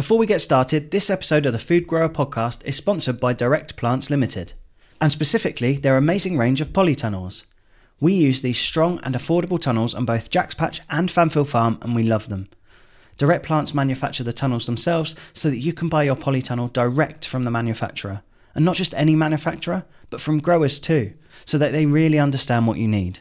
Before we get started, this episode of the Food Grower podcast is sponsored by Direct Plants Limited, and specifically their amazing range of polytunnels. We use these strong and affordable tunnels on both Jack's Patch and Fanfield Farm, and we love them. Direct Plants manufacture the tunnels themselves so that you can buy your polytunnel direct from the manufacturer. And not just any manufacturer, but from growers too, so that they really understand what you need.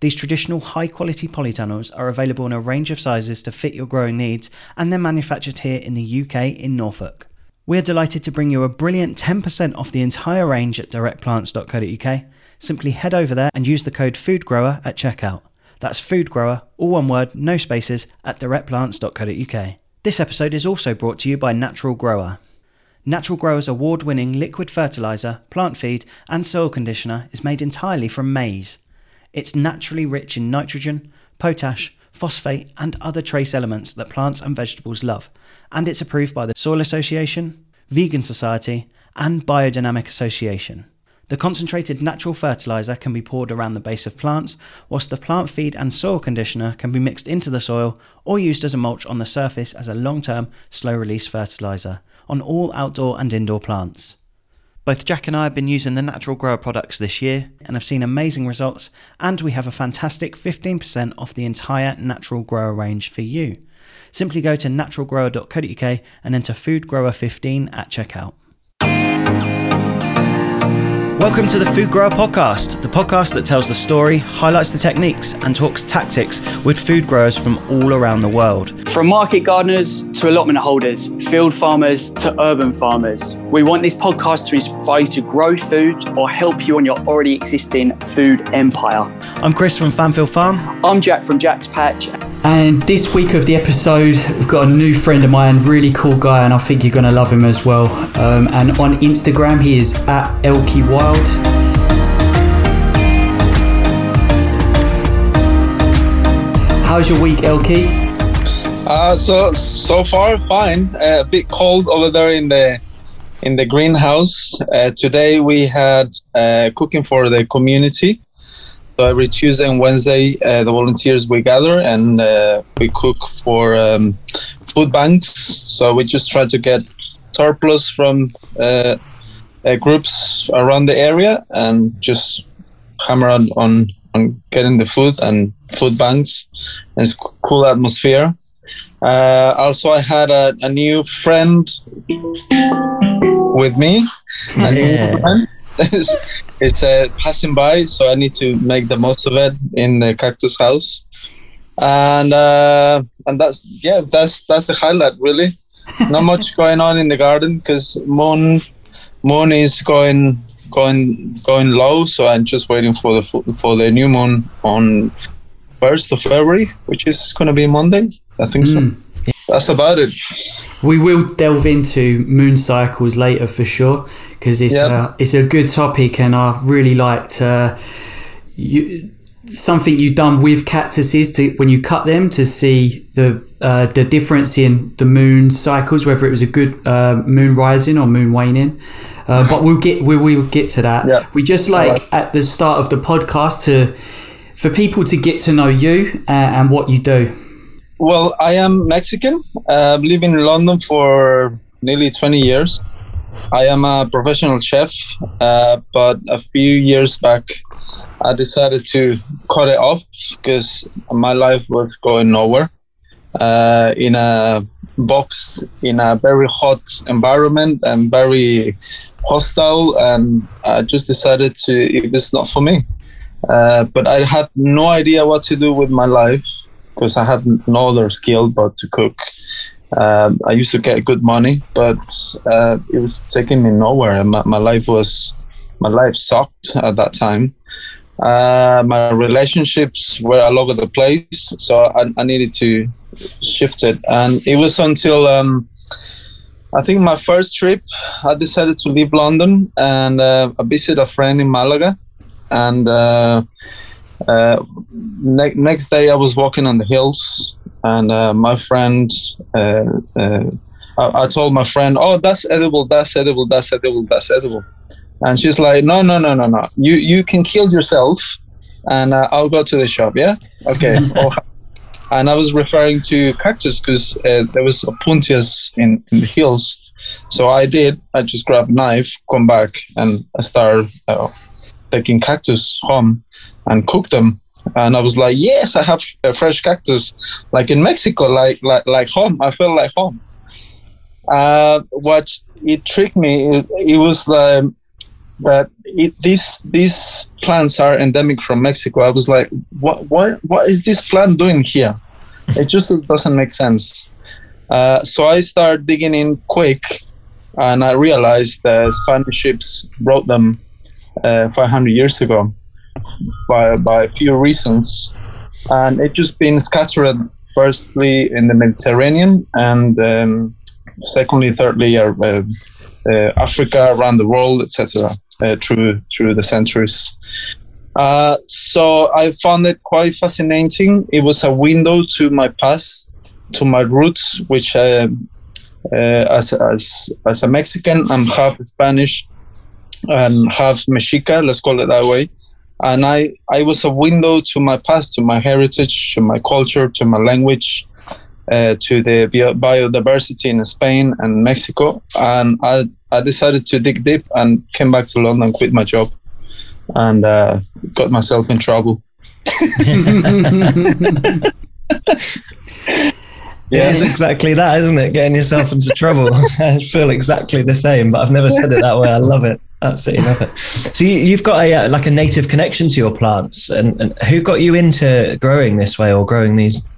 These traditional high quality polytunnels are available in a range of sizes to fit your growing needs and they're manufactured here in the UK in Norfolk. We're delighted to bring you a brilliant 10% off the entire range at directplants.co.uk. Simply head over there and use the code FOODGROWER at checkout. That's FOODGROWER, all one word, no spaces, at directplants.co.uk. This episode is also brought to you by Natural Grower. Natural Grower's award winning liquid fertiliser, plant feed, and soil conditioner is made entirely from maize. It's naturally rich in nitrogen, potash, phosphate, and other trace elements that plants and vegetables love, and it's approved by the Soil Association, Vegan Society, and Biodynamic Association. The concentrated natural fertiliser can be poured around the base of plants, whilst the plant feed and soil conditioner can be mixed into the soil or used as a mulch on the surface as a long term, slow release fertiliser on all outdoor and indoor plants. Both Jack and I have been using the Natural Grower products this year and have seen amazing results, and we have a fantastic 15% off the entire Natural Grower range for you. Simply go to naturalgrower.co.uk and enter foodgrower15 at checkout. Welcome to the Food Grower Podcast, the podcast that tells the story, highlights the techniques, and talks tactics with food growers from all around the world. From market gardeners to allotment holders, field farmers to urban farmers, we want this podcast to inspire you to grow food or help you on your already existing food empire. I'm Chris from Fanfield Farm. I'm Jack from Jack's Patch. And this week of the episode, we've got a new friend of mine, really cool guy, and I think you're going to love him as well. Um, and on Instagram, he is at Elki Wild. How's your week, Elki? Uh, so so far fine. Uh, a bit cold over there in the in the greenhouse. Uh, today we had uh, cooking for the community. So every Tuesday and Wednesday, uh, the volunteers we gather and uh, we cook for um, food banks. So we just try to get surplus from uh, uh, groups around the area and just hammer on, on on getting the food and food banks. And it's cool atmosphere. Uh, also, I had a, a new friend with me. A new Yeah. it's it's, uh, passing by, so I need to make the most of it in the cactus house. And uh, and that's yeah, that's that's the highlight really. Not much going on in the garden because moon moon is going going going low, so I'm just waiting for the for the new moon on first of February, which is going to be Monday. I think so. That's about it. We will delve into moon cycles later for sure because it's Yep. uh, it's a good topic, and I really liked uh, you something you've done with cactuses to when you cut them to see the uh, the difference in the moon cycles, whether it was a good uh, moon rising or moon waning. Uh, but we'll get we will get to that. Yeah. We just like at the start of the podcast to for people to get to know you uh, and what you do. Well, I am Mexican. I've lived in London for nearly 20 years. I am a professional chef, uh, but a few years back, I decided to cut it off because my life was going nowhere. Uh, in a box, in a very hot environment and very hostile, and I just decided to. It was not for me. Uh, but I had no idea what to do with my life because I had no other skill but to cook. Um, I used to get good money, but uh, it was taking me nowhere. My, my life was, my life sucked at that time. Uh, my relationships were all over the place, so I, I needed to shift it. And it was until um, I think my first trip, I decided to leave London and uh, I visited a friend in Malaga. And uh, uh, ne- next day, I was walking on the hills, and uh, my friend, uh, uh, I-, I told my friend, "Oh, that's edible. That's edible. That's edible. That's edible." And she's like, "No, no, no, no, no. You you can kill yourself, and uh, I'll go to the shop. Yeah, okay." Oh, and I was referring to cactus because uh, there was opuntias in, in the hills. So I did. I just grabbed a knife, come back, and I started uh, taking cactus home and cook them. And I was like, yes, I have a fresh cactus, like in Mexico, like like like home. I felt like home. Uh, what it tricked me, it, it was like that it, these these plants are endemic from Mexico. I was like, what what what is this plant doing here? It just doesn't make sense. Uh, so I started digging in quick, and I realized that Spanish ships brought them uh, 500 years ago by by a few reasons, and it just been scattered firstly in the Mediterranean and um, secondly, thirdly, uh, uh, uh Africa, around the world, etc. Uh, through through the centuries. Uh, so I found it quite fascinating. It was a window to my past, to my roots, which uh, as, as, as a Mexican, I'm half Spanish and half Mexica, let's call it that way. And I, I was a window to my past, to my heritage, to my culture, to my language, uh, to the biodiversity in Spain and Mexico. And I, I decided to dig deep and came back to London, quit my job and uh, got myself in trouble. Yeah, it's exactly that, isn't it? Getting yourself into trouble. I feel exactly the same, but I've never said it that way. I love it. Absolutely love it. So you, have got a uh, like a native connection to your plants, and, and, who got you into growing this way or growing these?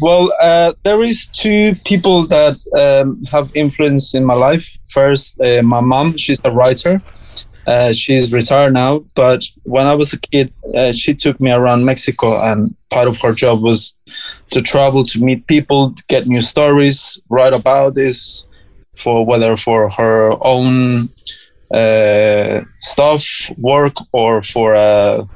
Well, uh, there is two people that um, have influence in my life. First, uh, my mom. She's a writer, uh, she's retired now, but when I was a kid, uh, she took me around Mexico, and part of her job was to travel to meet people, to get new stories, write about this, for whether for her own uh, stuff, work, or for a,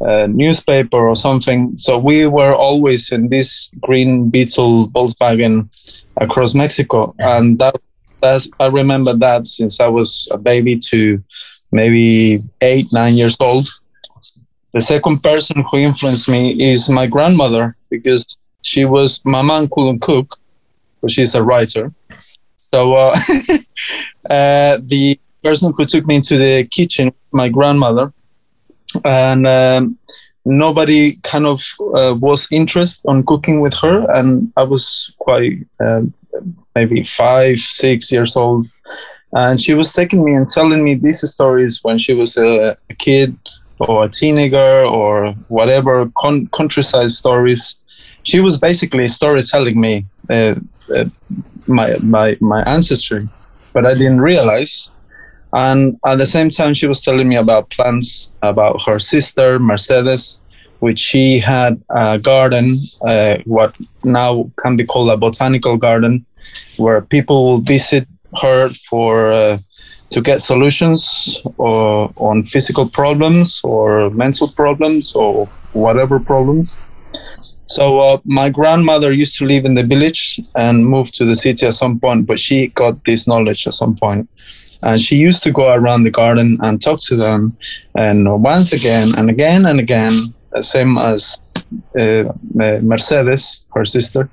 a, newspaper or something. So we were always in this green Beetle Volkswagen across Mexico, and that. That's, I remember that since I was a baby to maybe eight, nine years old. The second person who influenced me is my grandmother because she was, my mom couldn't cook, but she's a writer. So uh, uh, the person who took me into the kitchen, my grandmother, and um, nobody kind of uh, was interested on cooking with her, and I was quite um, maybe five, six years old, and she was taking me and telling me these stories when she was a, a kid or a teenager or whatever con- countryside stories. She was basically storytelling me uh, uh, my, my my ancestry. But i didn't realize and at the same time she was telling me about plants about her sister mercedes which she had a garden uh, what now can be called a botanical garden where people will visit her for uh, to get solutions or, on physical problems or mental problems or whatever problems. So uh, my grandmother used to live in the village and moved to the city at some point, but she got this knowledge at some point. And she used to go around the garden and talk to them, and once again and again and again, same as uh, Mercedes, her sister.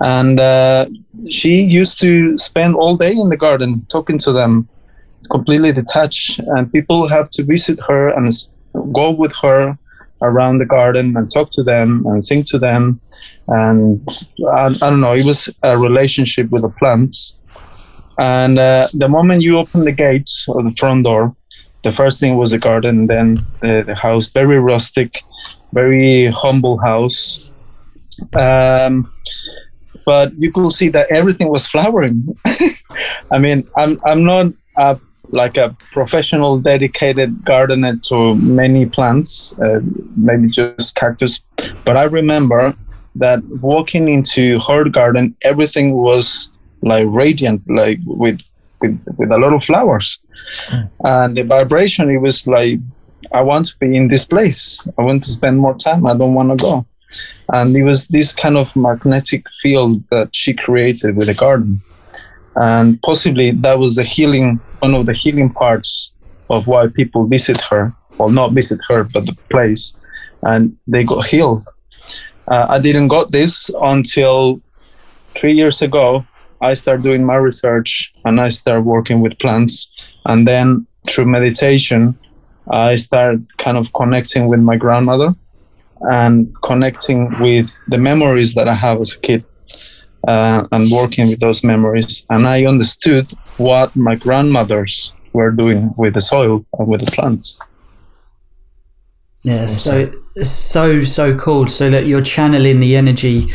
And uh, she used to spend all day in the garden talking to them completely detached and people have to visit her and go with her around the garden and talk to them and sing to them. And i, I don't know it was a relationship with the plants and uh, the moment you open the gates or the front door the first thing was the garden then the, the house very rustic very humble house um, but you could see that everything was flowering. I mean, I'm I'm not a, like a professional dedicated gardener to many plants, uh, maybe just cactus, but I remember that walking into her garden, everything was like radiant, like with with with a lot of flowers, mm. and the vibration. It was like I want to be in this place. I want to spend more time. I don't want to go and it was this kind of magnetic field that she created with the garden and possibly that was the healing one of the healing parts of why people visit her well not visit her but the place and they got healed uh, I didn't got this until three years ago. I start doing my research and I start working with plants. And then through meditation, I start kind of connecting with my grandmother and connecting with the memories that I have as a kid uh, and working with those memories. And I understood what my grandmothers were doing with the soil and with the plants. Yeah, so so so cool. So that you're channeling the energy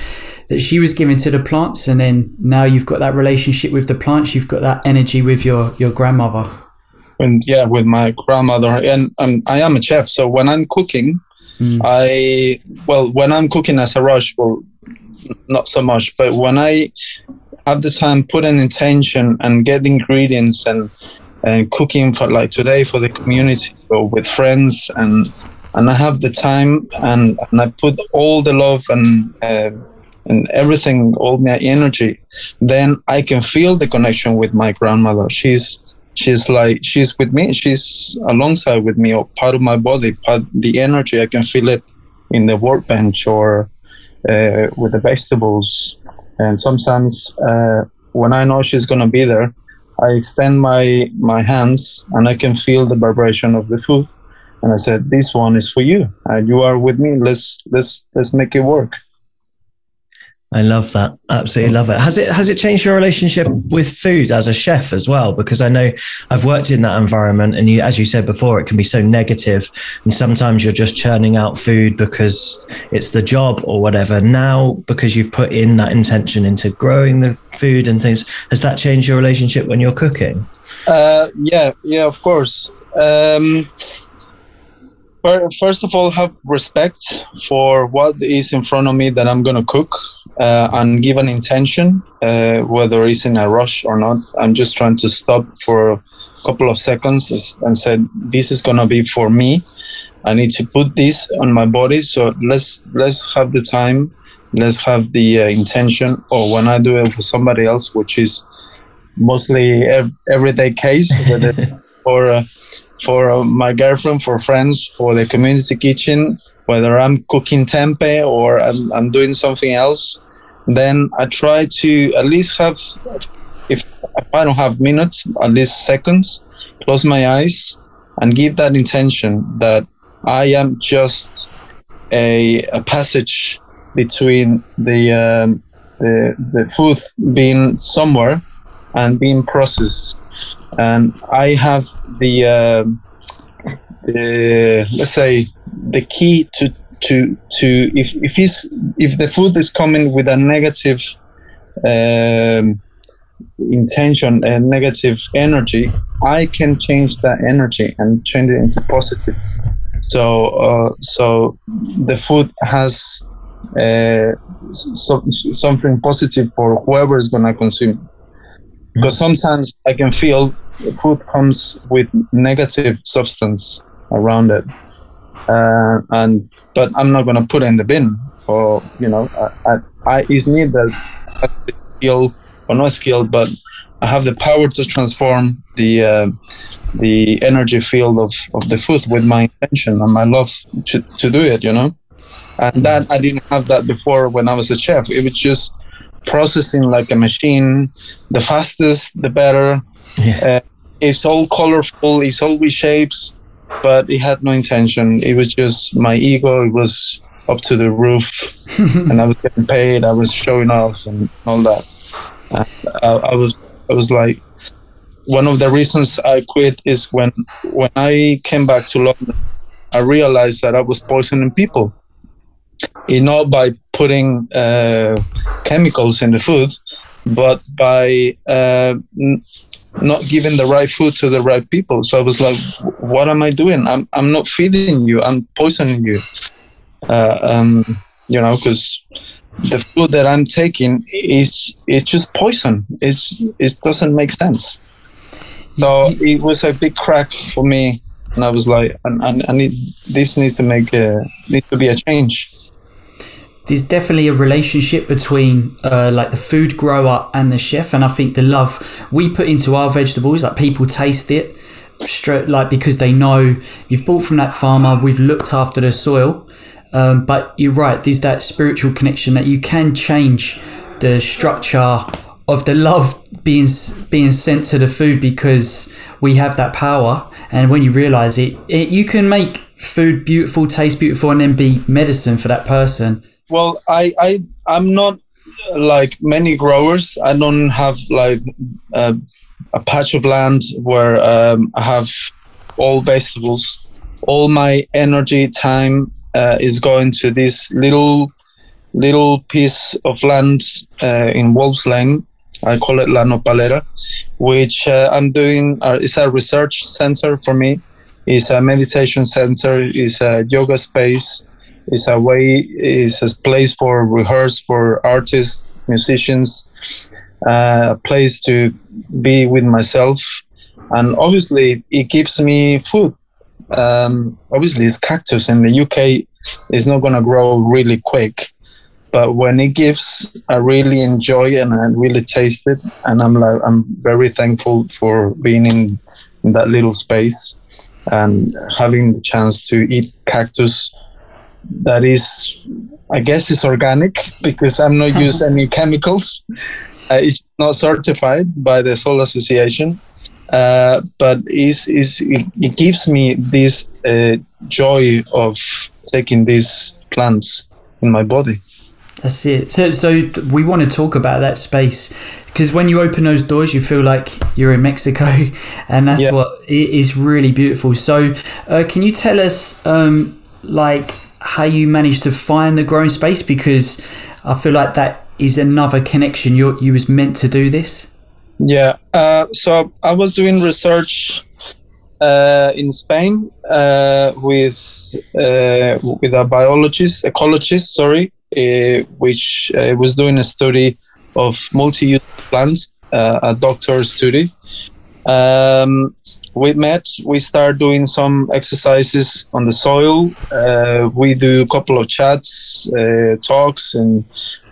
that she was giving to the plants, and then now you've got that relationship with the plants. You've got that energy with your your grandmother. And yeah, with my grandmother, and, and I am a chef, so when I'm cooking, mm. I well, when I'm cooking as a rush, well, not so much, but when I have the time, put an intention and get ingredients and and cooking for like today for the community or with friends and and I have the time and, and I put all the love and uh, and everything, all my energy, then I can feel the connection with my grandmother. She's she's like she's with me. She's alongside with me, or part of my body, part the energy. I can feel it in the workbench or uh, with the vegetables. And sometimes uh, when I know she's gonna be there, I extend my my hands and I can feel the vibration of the food and I said, "This one is for you. Uh, you are with me. Let's let's let's make it work." I love that. Absolutely love it. Has it has it changed your relationship with food as a chef as well? Because I know I've worked in that environment, and you, as you said before, it can be so negative. and sometimes you're just churning out food because it's the job or whatever. Now, because you've put in that intention into growing the food and things, has that changed your relationship when you're cooking? Uh, yeah, yeah, of course. Um, first of all, have respect for what is in front of me that I'm going to cook uh, and give an intention, uh, whether it's in a rush or not. I'm just trying to stop for a couple of seconds and said, "This is going to be for me. I need to put this on my body. So let's let's have the time. Let's have the uh, intention. Or when I do it for somebody else, which is mostly everyday case, whether or for uh, my girlfriend, for friends, for the community kitchen, whether I'm cooking tempeh or I'm, I'm doing something else, then I try to at least have, if, if I don't have minutes, at least seconds, close my eyes and give that intention that I am just a, a passage between the, um, the, the food being somewhere and being processed. And I have the uh, the let's say the key to to to if if is if the food is coming with a negative um, intention and negative energy, I can change that energy and change it into positive. So uh, so the food has uh, so, something positive for whoever is gonna consume because sometimes I can feel food comes with negative substance around it, uh, and but I'm not gonna put it in the bin. Or you know, I, I, I it's me that skill or not skill, but I have the power to transform the uh, the energy field of, of the food with my intention and my love to, to do it. You know, and that I didn't have that before when I was a chef. It was just processing like a machine. The fastest, the better. Yeah. Uh, it's all colorful. It's all with shapes, but it had no intention. It was just my ego. It was up to the roof, and I was getting paid. I was showing off and all that. I, I was, I was like, one of the reasons I quit is when when I came back to London, I realized that I was poisoning people you know, by putting uh, chemicals in the food, but by uh, not giving the right food to the right people. So I was like, what am I doing? I'm, I'm not feeding you, I'm poisoning you. Uh, um, you know, because the food that I'm taking is is just poison. It's it doesn't make sense. So it was a big crack for me, and I was like, I, I need this needs to make a needs to be a change there's definitely a relationship between uh, like the food grower and the chef and i think the love we put into our vegetables like people taste it straight like because they know you've bought from that farmer we've looked after the soil Um, but you're right. There's that spiritual connection that you can change the structure of the love being being sent to the food because we have that power. And when you realize it, it you can make food beautiful, taste beautiful, and then be medicine for that person. Well, I I I'm not like many growers. I don't have like a, a patch of land where um, I have all vegetables. All my energy, time uh, is going to this little little piece of land uh, in Wolves Lane. I call it La Nopalera, which uh, I'm doing. Uh, it's a research center for me. It's a meditation center. It's a yoga space. It's a way. It's a place for rehearse for artists, musicians. Uh, a place to be with myself, and obviously it gives me food. Um, obviously, it's cactus in the UK. It's not gonna grow really quick but when it gives i really enjoy and i really taste it and i'm like i'm very thankful for being in, in that little space and having the chance to eat cactus that is i guess is organic because i'm not used any chemicals uh, it's not certified by the soil association uh, but is is it, it, gives me this uh, joy of taking these plants in my body that's it. So, so we want to talk about that space because when you open those doors, you feel like you're in Mexico, and that's yeah. what it is really beautiful. So, uh, can you tell us, um, like, how you managed to find the growing space? Because I feel like that is another connection. You you was meant to do this. Yeah. Uh, so I was doing research uh, in Spain uh, with uh, with a biologist, ecologist, sorry, uh, which uh, was doing a study of multi-use plants, a doctor study. Um, we met. We start doing some exercises on the soil. Uh, we do a couple of chats, uh, talks, and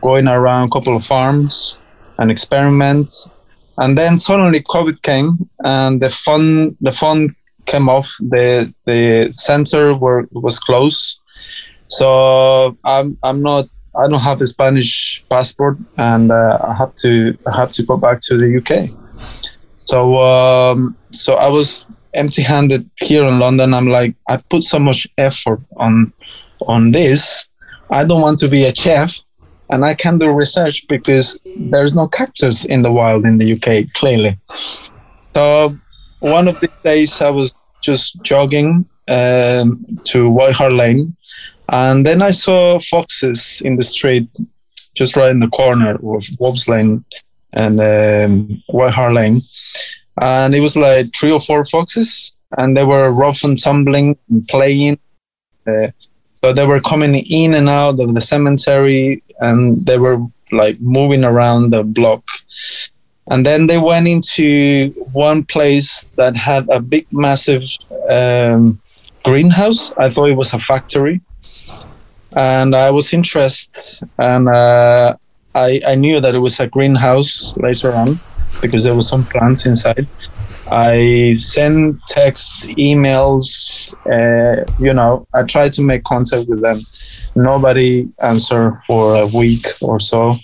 going around a couple of farms and experiments. And then suddenly COVID came, and the fun the fun came off. The the center were, was closed, so I'm I'm not I don't have a Spanish passport, and uh, I have to I have to go back to the UK. So um, so I was empty-handed here in London. I'm like I put so much effort on on this. I don't want to be a chef, and I can do research because there's no cactus in the wild in the UK. Clearly, so one of the days I was just jogging um, to White Hart Lane and then I saw foxes in the street, just right in the corner of Wolves Lane and um, White Hart Lane. And it was like three or four foxes, and they were rough and tumbling and playing. Uh, so they were coming in and out of the cemetery, and they were like moving around the block. And then they went into one place that had a big, massive um, greenhouse. I thought it was a factory and I was interested, and uh, I I knew that it was a greenhouse later on because there were some plants inside. I sent texts, emails, uh, you know, I tried to make contact with them. Nobody answered for a week or so.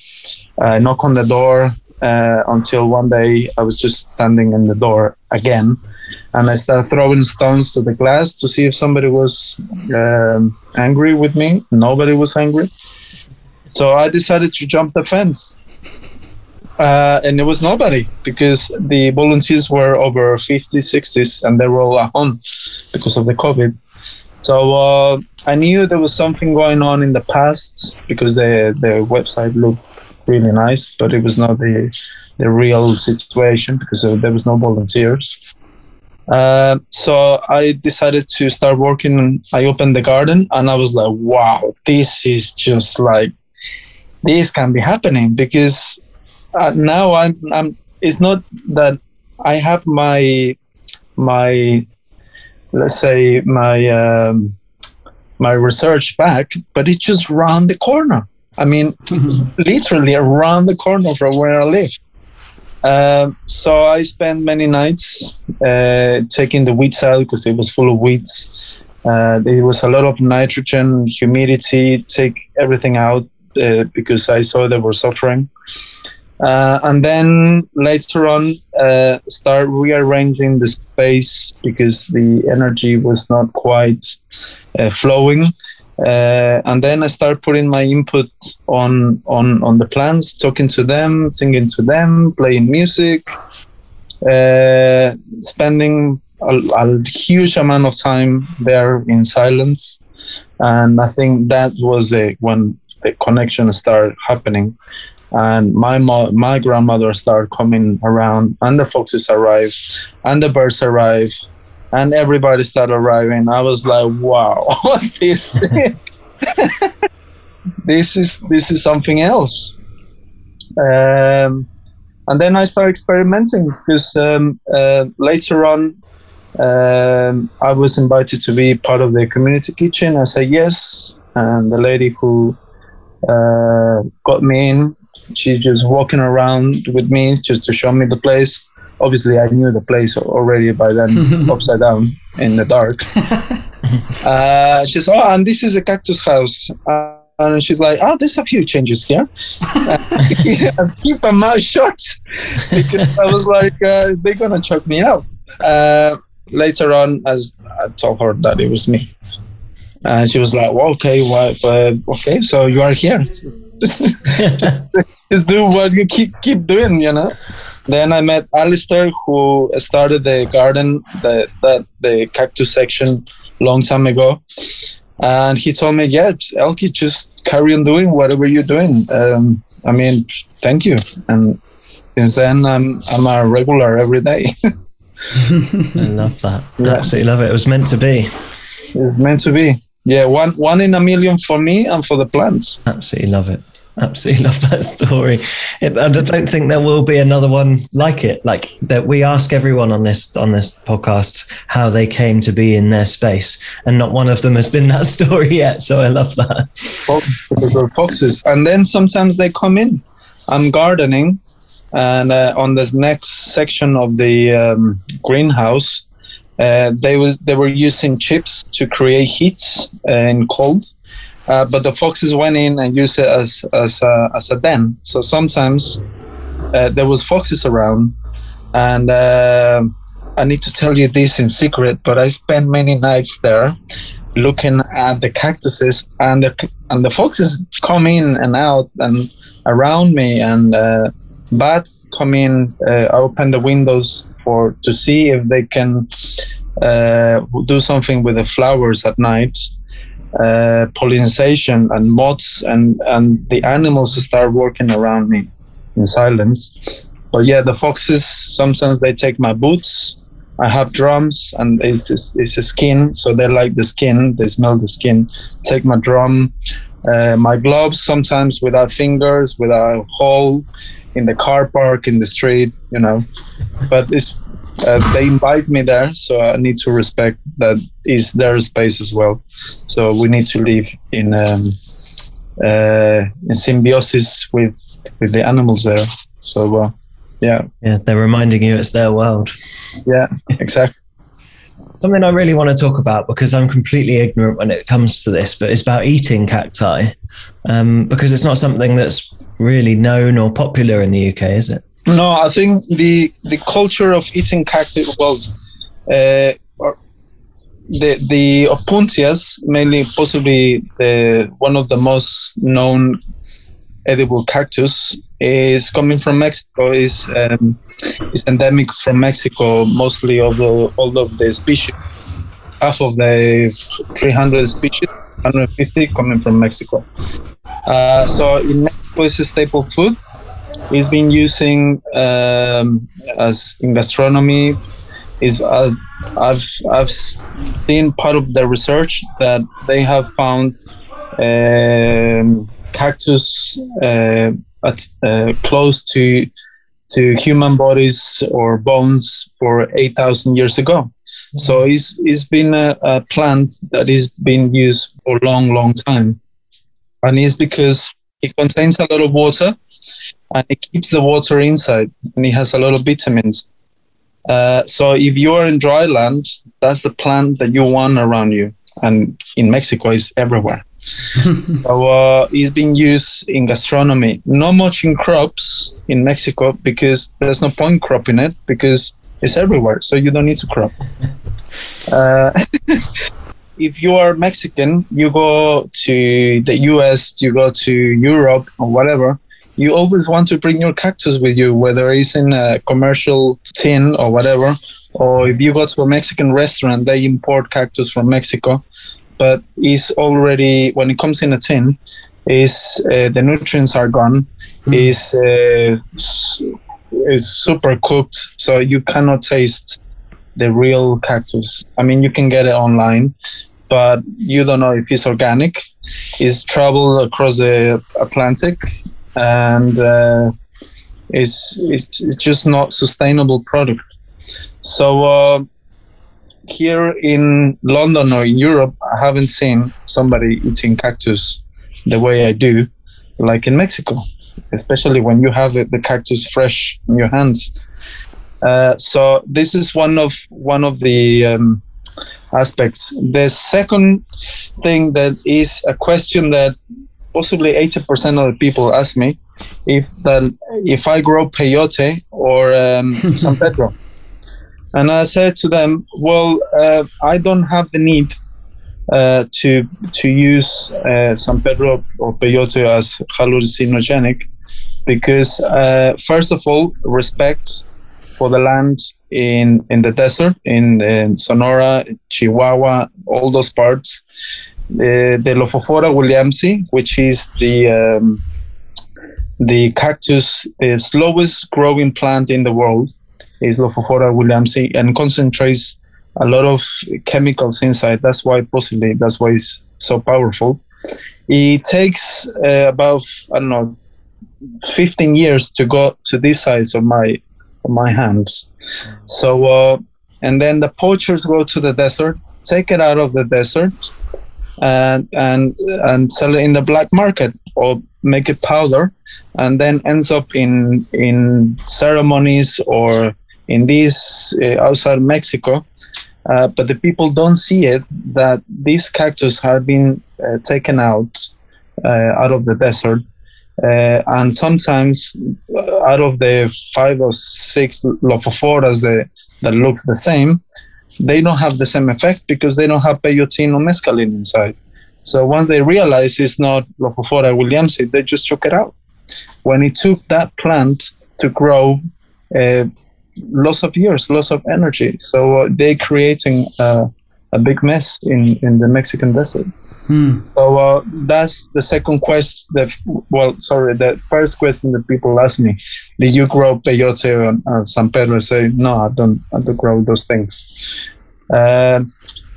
I knock on the door uh, until one day I was just standing in the door again and I started throwing stones to the glass to see if somebody was um, angry with me. Nobody was angry. So I decided to jump the fence. Uh, and it was nobody because the volunteers were over 50, 60s and they were all at home because of the COVID. So uh, I knew there was something going on in the past because the, the website looked really nice, but it was not the, the real situation because there was no volunteers. Uh, so I decided to start working. I opened the garden and I was like, wow, this is just like, this can be happening because uh, now I'm, I'm, it's not that I have my, my, let's say my, um, my research back, but it's just around the corner. I mean, literally around the corner from where I live. Um, so I spent many nights uh, taking the weeds out because it was full of weeds, Uh, there was a lot of nitrogen, humidity, take everything out uh, because I saw they were suffering. Uh, and then later on, uh, start rearranging the space because the energy was not quite uh, flowing. Uh, and then I start putting my input on on on the plants, talking to them, singing to them, playing music, uh, spending a, a huge amount of time there in silence. And I think that was the when the connection started happening. And my mo- my grandmother started coming around and the foxes arrived and the birds arrived and everybody started arriving. I was like wow this this is this is something else. Um, and then i started experimenting because um, uh, later on um, i was invited to be part of the community kitchen. I said yes and the lady who uh, got me in she's just walking around with me just to show me the place. Obviously, I knew the place already by then, upside down in the dark. uh, she says, "Oh, and this is a cactus house." Uh, and she's like, "Oh, there's a few changes here." keep my mouth shut because I was like, uh, "They're gonna choke me out." Uh, later on, as I told her that it was me, and she was like, well, "Okay, what? okay, so you are here." just, just do what you keep keep doing, you know. Then I met Alistair, who started the garden, the that the cactus section, long time ago, and he told me, "Yeah, Elki, just carry on doing whatever you're doing." Um, I mean, thank you. And since then, I'm I'm a regular every day. I love that. Yeah. Absolutely love it. It was meant to be. It's meant to be. Yeah, one one in a million for me and for the plants. Absolutely love it. Absolutely love that story. and I don't think there will be another one like it. Like that, we ask everyone on this on this podcast how they came to be in their space, and not one of them has been that story yet. So I love that. Foxes, and then sometimes they come in. I'm gardening, and uh, on this next section of the um, greenhouse, uh, they was they were using chips to create heat and cold, uh, but the foxes went in and used it as as a, as a den. So sometimes uh, there was foxes around, and uh, I need to tell you this in secret. But I spent many nights there, looking at the cactuses, and the and the foxes come in and out and around me, and uh, bats come in. I open the windows for to see if they can uh, do something with the flowers at night. Uh, pollination and moths and and the animals start working around me in silence. But yeah, the foxes sometimes they take my boots. I have drums and it's it's, it's a skin, so they like the skin. They smell the skin. Take my drum, uh, my gloves sometimes without fingers, without hole in the car park in the street, you know. But it's uh, they invite me there, so I need to respect that is their space as well. So we need to live in um, uh, in symbiosis with with the animals there. So uh, yeah, yeah, they're reminding you it's their world. Yeah, exactly. Something I really want to talk about because I'm completely ignorant when it comes to this, but it's about eating cacti um, because it's not something that's really known or popular in the UK, is it? No, I think the the culture of eating cactus, well, uh, the the opuntias, mainly possibly the one of the most known edible cactus, is coming from Mexico. is um, is endemic from Mexico. Mostly of all of the species, half of the 300 species, 150 coming from Mexico. Uh, so in Mexico, it's a staple food He's been using um, as in gastronomy. Is uh, I've I've seen part of the research that they have found um, cactus uh, at, uh, close to to human bodies or bones for eight thousand years ago. Mm-hmm. So it's it's been a, a plant that is being used for a long, long time, and it's because it contains a lot of water and it keeps the water inside and it has a lot of vitamins. Uh, so if you are in dry land, that's the plant that you want around you. and in Mexico it's everywhere. so uh, it's being used in gastronomy, not much in crops in Mexico because there's no point cropping it because it's everywhere, so you don't need to crop. Uh, if you are Mexican, you go to the US, you go to Europe or whatever, you always want to bring your cactus with you, whether it's in a commercial tin or whatever, or if you go to a Mexican restaurant, they import cactus from Mexico, but it's already when it comes in a tin, is uh, the nutrients are gone, mm. is uh, is super cooked, so you cannot taste the real cactus. I mean, you can get it online, but you don't know if it's organic. It's traveled across the Atlantic, and uh, it's, it's it's just not sustainable product. So uh, here in London or in Europe, I haven't seen somebody eating cactus the way I do, like in Mexico, especially when you have the cactus fresh in your hands. Uh, so this is one of one of the um, aspects. The second thing that is a question that possibly 80% of the people ask me if that if I grow peyote or um, San Pedro. And I said to them, well, uh, I don't have the need uh, to to use uh, San Pedro or peyote as hallucinogenic because uh, first of all, respect for the land in in the desert in, in Sonora, Chihuahua, all those parts. The, the Lophophora williamsii, which is the um, the cactus, the slowest growing plant in the world, is Lophophora williamsii, and concentrates a lot of chemicals inside. That's why possibly that's why it's so powerful. It takes uh, about I don't know 15 years to go to this size of my of my hands. So uh, and then the poachers go to the desert, take it out of the desert, and and and sell it in the black market or make it powder, and then ends up in in ceremonies or in these uh, outside Mexico. Uh, but the people don't see it that these cactus have been uh, taken out uh, out of the desert uh, and sometimes uh, out of the five or six lophophoras that, that looks the same, they don't have the same effect because they don't have peyote or mescaline inside. So once they realize it's not Lophophora williamsii, they just took it out. When it took that plant to grow, uh, lots of years, lots of energy. So uh, they're creating uh, a big mess in, in the Mexican desert. Hmm. So uh, that's the second question. That well, sorry, the first question that people ask me: Did you grow peyote on uh, San Pedro? I say no, I don't. I don't grow those things. Uh,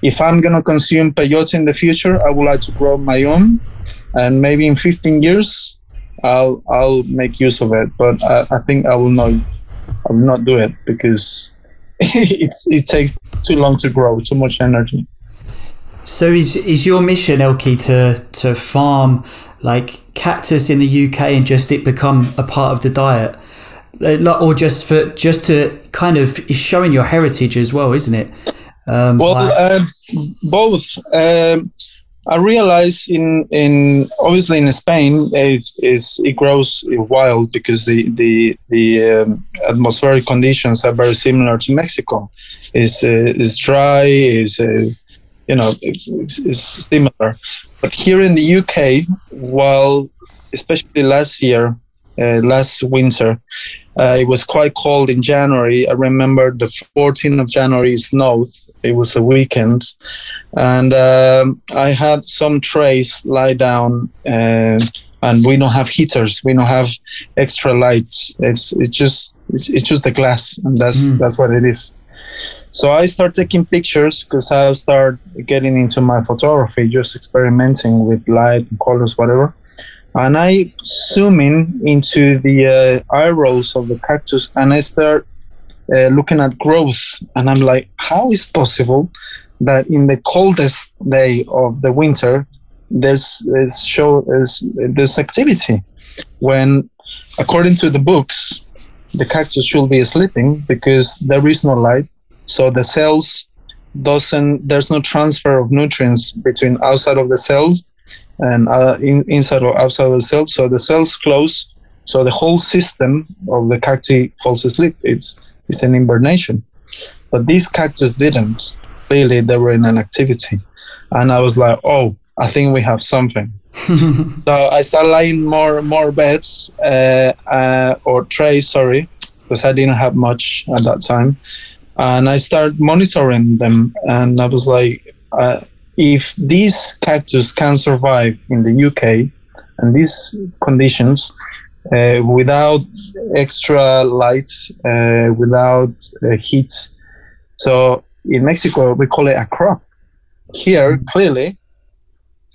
if I'm gonna consume peyote in the future, I would like to grow my own, and maybe in 15 years, I'll I'll make use of it. But I, I think I will not. I will not do it because it's it takes too long to grow, too much energy. So is is your mission, Elki, to to farm like cactus in the UK and just it become a part of the diet, uh, or just for just to kind of showing your heritage as well, isn't it? Um, well, uh, both. Um, I realize in in obviously in Spain it is it grows wild because the the the um, atmospheric conditions are very similar to Mexico. is uh, is dry, is uh, you know it's, it's similar. But here in the UK, while especially last year, uh, last winter, uh, it was quite cold in January. I remember the 14th of January snowed. It was a weekend, and um, I had some trays lie down. Uh, and we don't have heaters. We don't have extra lights. It's it's just it's, it's just the glass, and that's mm. that's what it is. So I start taking pictures because I start getting into my photography, just experimenting with light and colors, whatever. And I zoom in into the uh, rolls of the cactus and I start uh, looking at growth. And I'm like, how is possible that in the coldest day of the winter, there's, there's show there's, there's activity when, according to the books, the cactus should be sleeping because there is no light so the cells doesn't there's no transfer of nutrients between outside of the cells and uh, in, inside or outside of the cell. So the cells close, so the whole system of the cacti falls asleep. It's it's an hibernation, but these cactus didn't. Clearly, they were in an activity, and I was like, oh, I think we have something. so I started laying more more beds uh, uh, or trays, sorry, because I didn't have much at that time, and I started monitoring them, and I was like, uh, if these cactus can survive in the UK and these conditions uh, without extra light, uh, without uh, heat, so in Mexico we call it a crop. Here, clearly,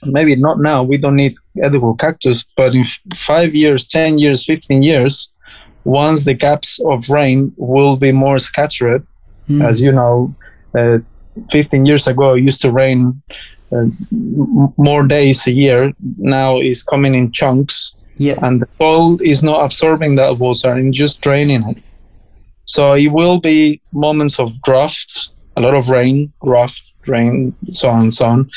maybe not now. We don't need edible cactus, but in five years, ten years, fifteen years, once the gaps of rain will be more scattered, mm. as you know, uh, 15 years ago it used to rain uh, more days a year now it's coming in chunks yeah. and the soil is not absorbing that water and just draining it so it will be moments of drought a lot of rain drought rain so on and so on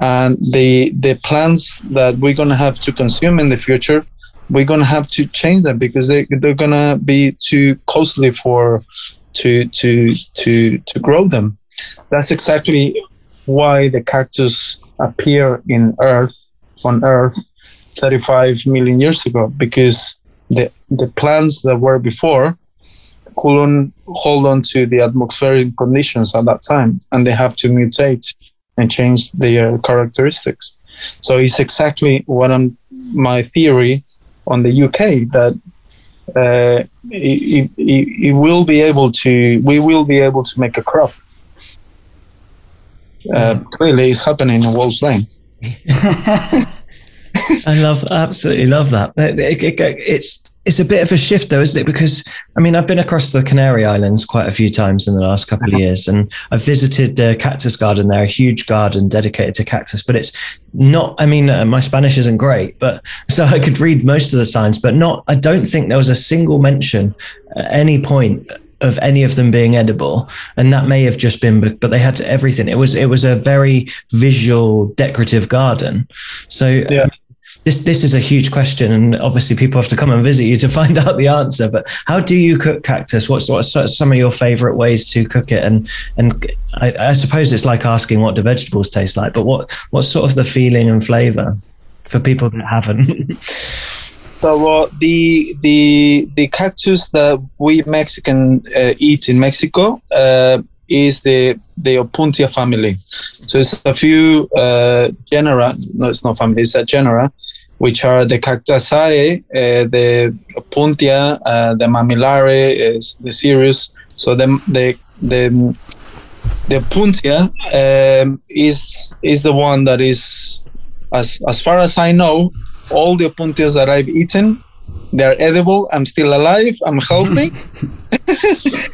and the the plants that we're going to have to consume in the future we're going to have to change them because they, they're going to be too costly for to to to to grow them. That's exactly why the cactus appear in Earth on Earth 35 million years ago because the the plants that were before couldn't hold on to the atmospheric conditions at that time and they have to mutate and change their characteristics. So it's exactly what I'm my theory on the UK that uh, it, it, it will be able to we will be able to make a crop uh, clearly it's happening in Wolves Lane. I love, absolutely love that. It, it, it, it's it's a bit of a shift though, isn't it? Because I mean, I've been across the Canary Islands quite a few times in the last couple of uh-huh. years, and I've visited the cactus garden there, a huge garden dedicated to cactus. But it's not. I mean, uh, my Spanish isn't great, but so I could read most of the signs, but not. I don't think there was a single mention at any point of any of them being edible and that may have just been but they had everything it was it was a very visual decorative garden so yeah. This this is a huge question and obviously people have to come and visit you to find out the answer but how do you cook cactus? What's what's some of your favorite ways to cook it? And and I, I suppose it's like asking what do vegetables taste like but what what's sort of the feeling and flavor for people that haven't? So uh, the the the cactus that we Mexican uh, eat in Mexico uh, is the the Opuntia family. So it's a few uh, genera. No, it's not family. It's a genera, which are the Cactaceae, uh, the Opuntia, uh, the Mammillaria, the Cereus. So the the the the Opuntia um, is is the one that is as as far as I know all the opuntias that I've eaten, they're edible. I'm still alive. I'm healthy.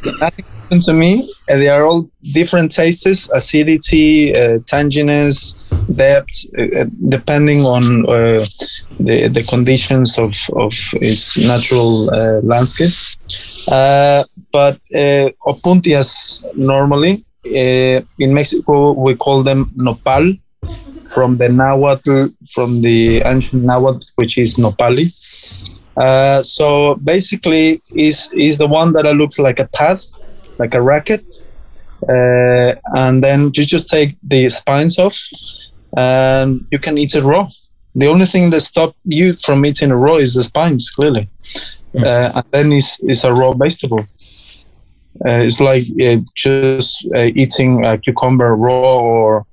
Nothing happened to me. And they are all different tastes, acidity, uh, tanginess, depth, uh, uh, depending on uh, the the conditions of of its natural uh, landscape. Uh, but opuntias normally in Mexico we call them nopal from the Nahuatl, from the ancient Nahuatl, which is Nopali. Uh, so basically, is is the one that looks like a path, like a racket, uh, and then you just take the spines off, and you can eat it raw. The only thing that stops you from eating it raw is the spines, clearly, mm. uh, and then it's, it's a raw vegetable. Uh, it's like uh, just uh, eating a cucumber raw or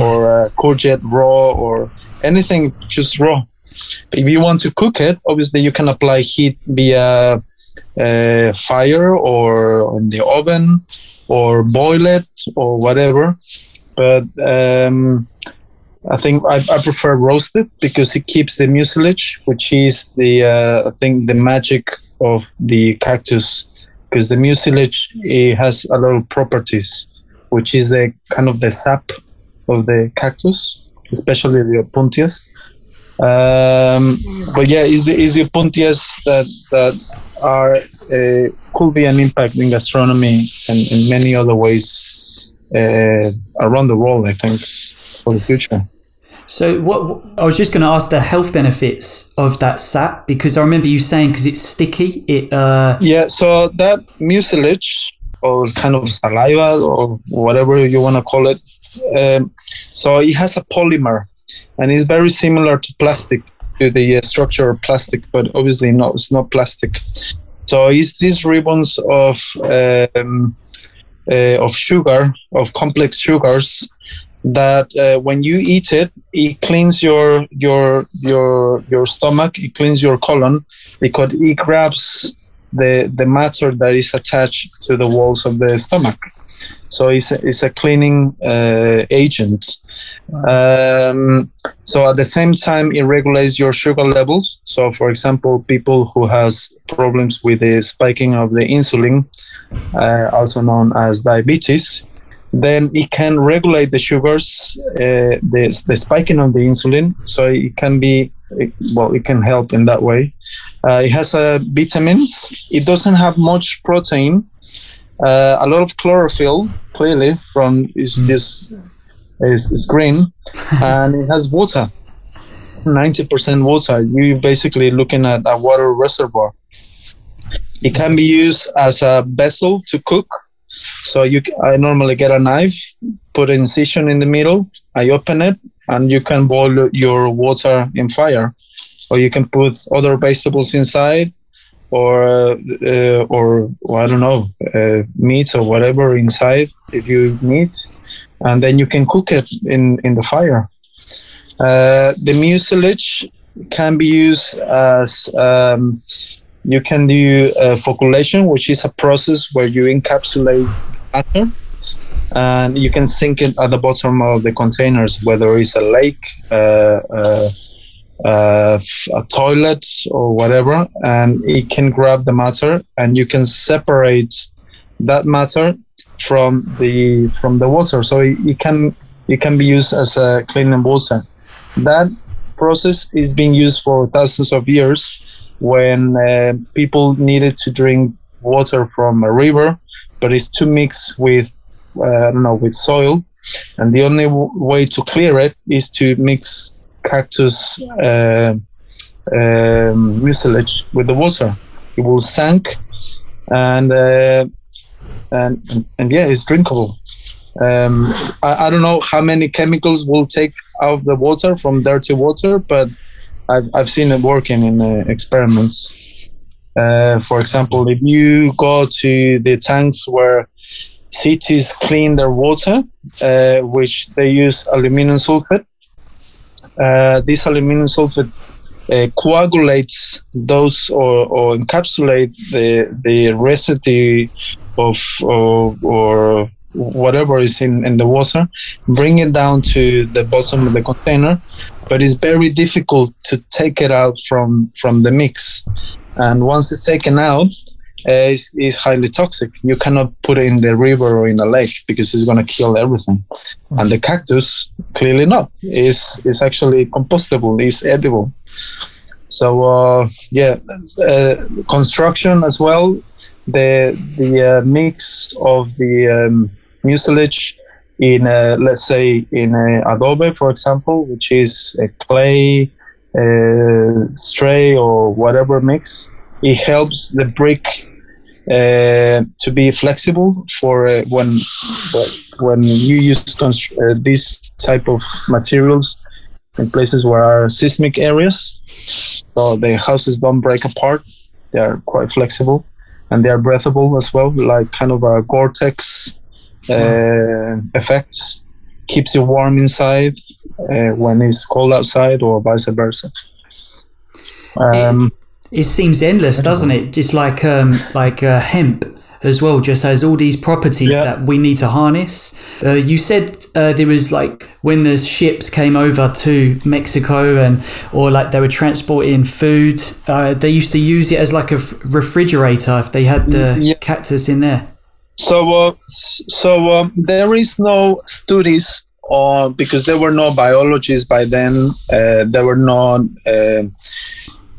or uh, courgette raw or anything just raw. If you want to cook it, obviously you can apply heat via uh, fire or in the oven or boil it or whatever. But um, I think I, I, prefer roasted because it keeps the mucilage, which is the uh, I think the magic of the cactus, because the mucilage it has a lot of properties, which is the kind of the sap of the cactus, especially the opuntias. Um, but yeah, is the is the opuntias that that are uh, could be an impact in gastronomy and in many other ways uh, around the world. I think for the future. So what I was just going to ask the health benefits of that sap because I remember you saying because it's sticky. It uh, Yeah, so that mucilage or kind of saliva or whatever you want to call it, um, so it has a polymer, and it's very similar to plastic, to the uh, structure of plastic, but obviously not. It's not plastic. So it's these ribbons of um, uh, of sugar, of complex sugars, that uh, when you eat it, it cleans your your your your stomach. It cleans your colon because it grabs the the matter that is attached to the walls of the stomach. So it's a, it's a cleaning uh, agent. Um, so at the same time, it regulates your sugar levels. So, for example, people who has problems with the spiking of the insulin, uh, also known as diabetes, then it can regulate the sugars, uh, the, the spiking of the insulin. So it can be, well, it can help in that way. Uh, it has uh, vitamins. It doesn't have much protein. Uh, a lot of chlorophyll, clearly, from is, this is, is green, and it has water. 90% water. You're basically looking at a water reservoir. It can be used as a vessel to cook so you, I normally get a knife, put an incision in the middle. I open it, and you can boil your water in fire, or you can put other vegetables inside, or uh, or well, I don't know, uh, meat or whatever inside if you need, and then you can cook it in in the fire. Uh, the mucilage can be used as um, you can do uh, flocculation, which is a process where you encapsulate matter and you can sink it at the bottom of the containers, whether it's a lake, uh, uh, uh, a toilet, or whatever, and it can grab the matter and you can separate that matter from the from the water. So it, it can it can be used as a cleaning water. That process is being used for thousands of years when uh, people needed to drink water from a river, but it's too mixed with uh, I don't know with soil, and the only w- way to clear it is to mix cactus uh, um, mucilage with the water. It will sink, and uh, and and yeah, it's drinkable. Um, I, I don't know how many chemicals will take out the water from dirty water, but I've, I've seen it working in uh, experiments. Uh, for example, if you go to the tanks where cities clean their water, uh, which they use aluminum sulfate, uh, this aluminum sulfate uh, coagulates those or, or encapsulate the the residue of or, or whatever is in, in the water, bring it down to the bottom of the container, but it's very difficult to take it out from from the mix. And once it's taken out, uh, it's, it's highly toxic. You cannot put it in the river or in a lake because it's going to kill everything. And the cactus, clearly not. It's, it's actually compostable. It's edible. So uh, yeah, uh, construction as well. The the uh, mix of the um, mucilage in uh, let's say in adobe, for example, which is a clay, stray or whatever mix. It helps the brick uh, to be flexible for uh, when when you use const- uh, these type of materials in places where are seismic areas so the houses don't break apart. They are quite flexible and they are breathable as well like kind of a gore-tex uh, effect keeps you warm inside uh, when it's cold outside or vice versa. Um, it seems endless, doesn't it? Just like um, like uh, hemp as well, just has all these properties yeah. that we need to harness. Uh, you said uh, there was like when the ships came over to Mexico and or like they were transporting food, uh, they used to use it as like a refrigerator if they had the yeah. cactus in there. So, uh, so um, there is no studies on because there were no biologists by then. Uh, there were no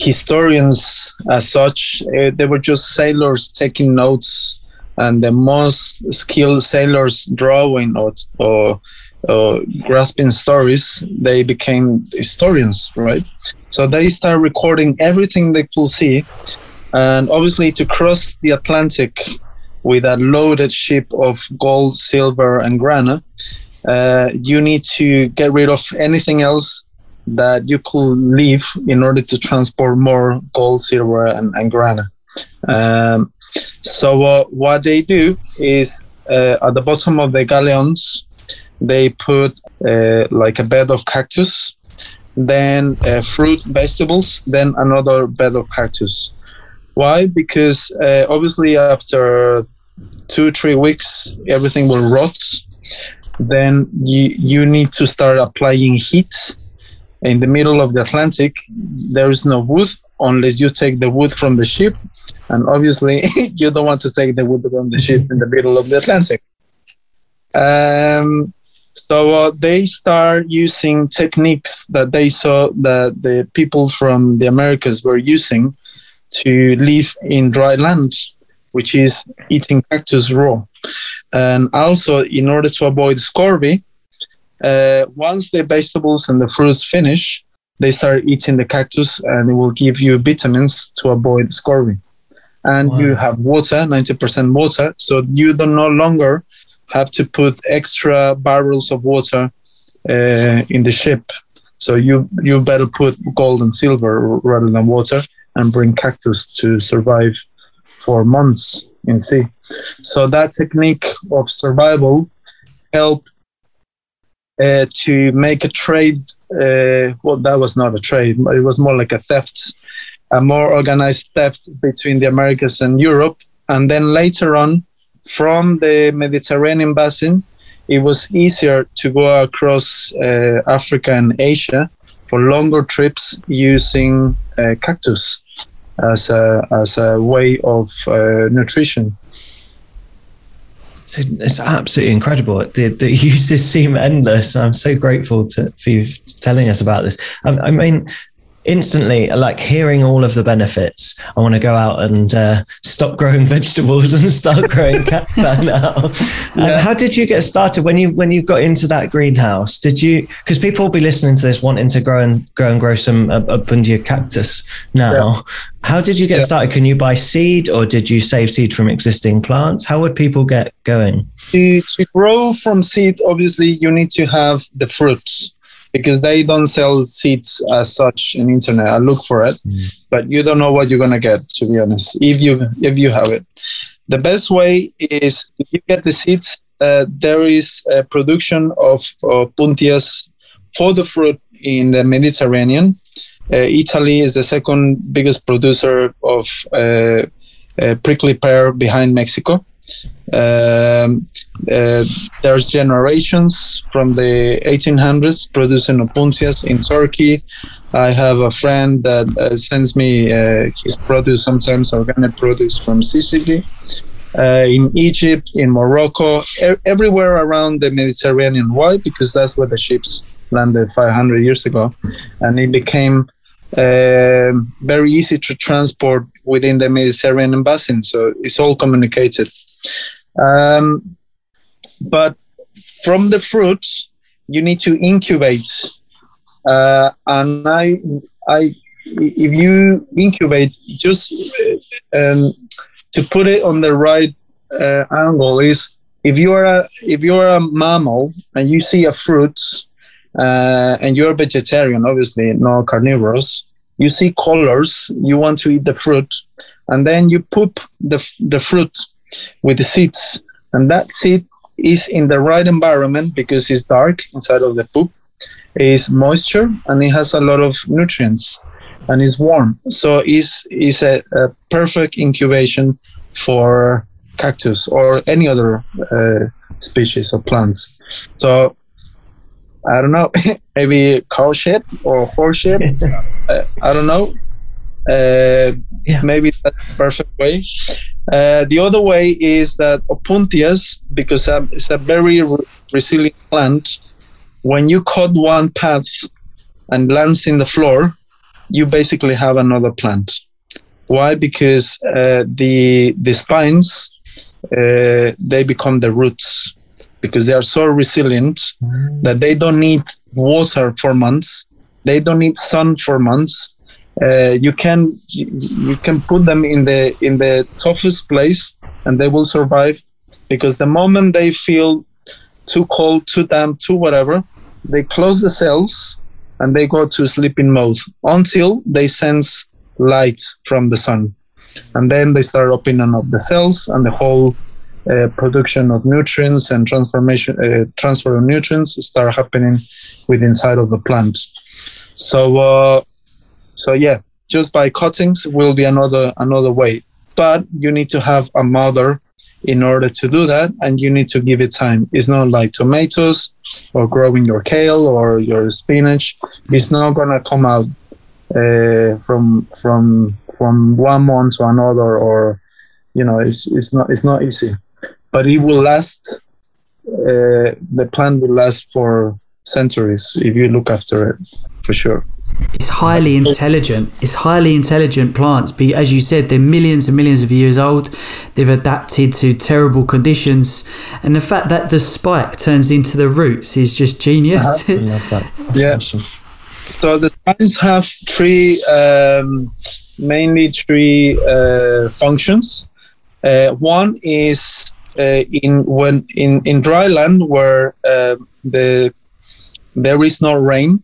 historians as such. Uh, they were just sailors taking notes and the most skilled sailors drawing or, or, or grasping stories, they became historians, right? So they start recording everything they could see. And obviously, to cross the Atlantic with a loaded ship of gold, silver, and grana, uh, you need to get rid of anything else that you could leave in order to transport more gold, silver, and, and grana. Um, so uh, what they do is uh, at the bottom of the galleons, they put uh, like a bed of cactus, then uh, fruit, vegetables, then another bed of cactus. Why? Because uh, obviously after two three weeks everything will rot. Then you you need to start applying heat in the middle of the Atlantic, there is no wood unless you take the wood from the ship. And obviously, you don't want to take the wood from the ship in the middle of the Atlantic. Um, so uh, they start using techniques that they saw that the people from the Americas were using to live in dry land, which is eating cactus raw. And also, in order to avoid scurvy, uh, once the vegetables and the fruits finish, they start eating the cactus and it will give you vitamins to avoid scurvy. And wow. you have water, 90% water, so you don't no longer have to put extra barrels of water uh, in the ship. So you you better put gold and silver rather than water and bring cactus to survive for months in sea. So that technique of survival helped uh, to make a trade. Uh, well, that was not a trade; it was more like a theft, a more organized theft between the Americas and Europe. And then later on, from the Mediterranean basin, it was easier to go across uh, Africa and Asia for longer trips using uh, cactus as a as a way of uh, nutrition it's absolutely incredible. The, the uses seem endless. I'm so grateful to, for you telling us about this. I, I mean, instantly like hearing all of the benefits. I want to go out and uh, stop growing vegetables and start growing cacti now. Yeah. how did you get started when you when you got into that greenhouse? Did you because people will be listening to this wanting to grow and grow and grow some uh, opuntia cactus now. Yeah. how did you get yeah. started? Can you buy seed or did you save seed from existing plants? How would people get going? To, to grow from seed obviously you need to have the fruits because they don't sell seeds as such in internet. I look for it, mm. but you don't know what you're gonna get. To be honest, if you if you have it, the best way is if you get the seeds. Uh, there is a production of uh, puntias for the fruit in the Mediterranean. Uh, Italy is the second biggest producer of uh, uh, prickly pear behind Mexico. Um, uh, there's generations from the 1800s producing opuntias in Turkey. I have a friend that uh, sends me uh, his produce, sometimes organic produce from Sicily. Uh, in Egypt, in Morocco, er- everywhere around the Mediterranean. Why? Because that's where the ships landed 500 years ago, and it became uh, very easy to transport within the Mediterranean basin. So it's all communicated. Um, but from the fruits, you need to incubate. Uh, and I, I, if you incubate, just um, to put it on the right uh, angle is if you are a if you are a mammal and you see a fruit uh, and you're vegetarian, obviously no carnivorous, you see colors, you want to eat the fruit, and then you poop the the fruit with the seeds, and that seed is in the right environment because it's dark inside of the poop, is moisture, and it has a lot of nutrients, and it's warm. So it's is a, a, perfect incubation for cactus or any other uh, species of plants. So I don't know, maybe cow shit or horse shit. uh, I don't know. Uh, yeah. Maybe that's the perfect way. Uh, the other way is that opuntias, because it's a very re- resilient plant, when you cut one path and lands in the floor, you basically have another plant. Why? Because uh, the the spines uh, they become the roots because they are so resilient that they don't need water for months. They don't need sun for months. Uh, you can you, can put them in the in the toughest place and they will survive because the moment they feel too cold, too damp, too whatever, they close the cells and they go to sleeping mode until they sense light from the sun. And then they start opening up the cells and the whole uh, production of nutrients and transformation uh, transfer of nutrients start happening with inside of the plant. So uh, so yeah, just by cuttings will be another another way. But you need to have a mother in order to do that and you need to give it time. It's not like tomatoes or growing your kale or your spinach. It's not to come out uh, from from from one month to another or you know it's it's not it's not easy. But it will last uh, the plant will last for centuries if you look after it for sure it's highly intelligent. It's highly intelligent plants. But as you said, they're millions and millions of years old. They've adapted to terrible conditions, and the fact that the spike turns into the roots is just genius. I love that. That's Yeah. awesome. So the spines have three, um, mainly three uh, functions. Uh, one is uh, in when in in dry land where uh, the there is no rain.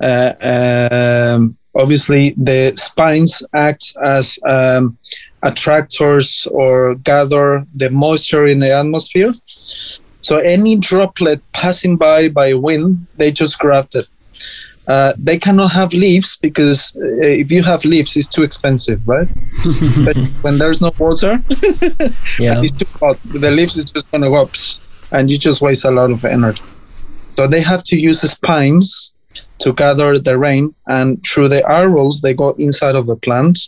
Uh, um, obviously, the spines act as um, attractors or gather the moisture in the atmosphere. So any droplet passing by by wind, they just grab it. Uh, they cannot have leaves because uh, if you have leaves, it's too expensive, right? but when there's no water, Yeah. it's too hot. The leaves is just gonna go up, and you just waste a lot of energy. So they have to use the spines to gather the rain, and through the arrows they go inside of the plant.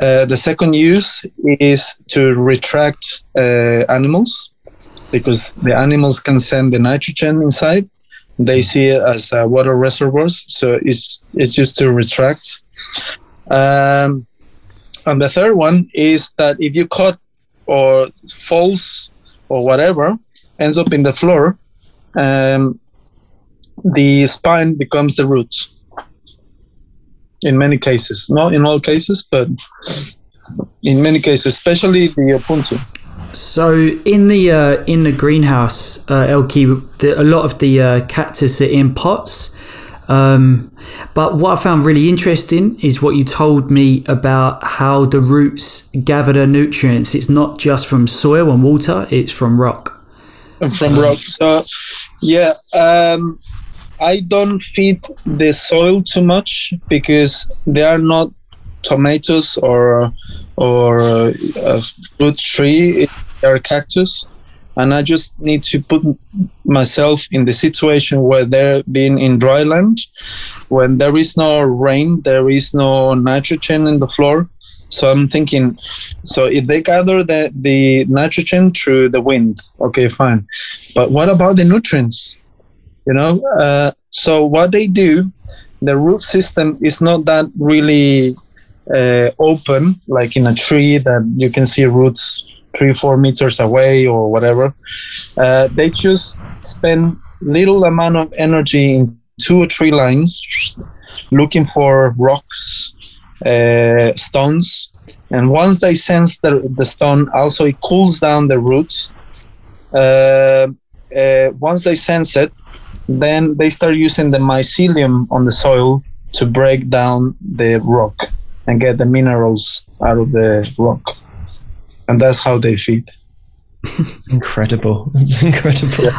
Uh, the second use is to retract uh, animals because the animals can send the nitrogen inside. They see it as uh, water reservoirs, so it's it's just to retract. Um, and the third one is that if you cut or falls or whatever ends up in the floor, um, the spine becomes the root. In many cases, not in all cases, but in many cases, especially the opuntia. So in the uh, in the greenhouse, uh, Elki, the, a lot of the uh, cactus are in pots. Um, but what I found really interesting is what you told me about how the roots gather the nutrients. It's not just from soil and water; it's from rock. and from rock. So, yeah, um, I don't feed the soil too much because they are not tomatoes or or uh, a fruit tree. They are cactus, and I just need to put myself in the situation where they're being in dry land, when there is no rain, there is no nitrogen in the floor. So I'm thinking, so if they gather the, the nitrogen through the wind, okay, fine. But what about the nutrients? You know, uh, so what they do, the root system is not that really uh, open, like in a tree that you can see roots three, four meters away or whatever. Uh, they just spend little amount of energy in two or three lines, looking for rocks, uh, stones, and once they sense the, the stone, also it cools down the roots. Uh, uh, once they sense it, then they start using the mycelium on the soil to break down the rock and get the minerals out of the rock. And that's how they feed. Incredible. It's incredible.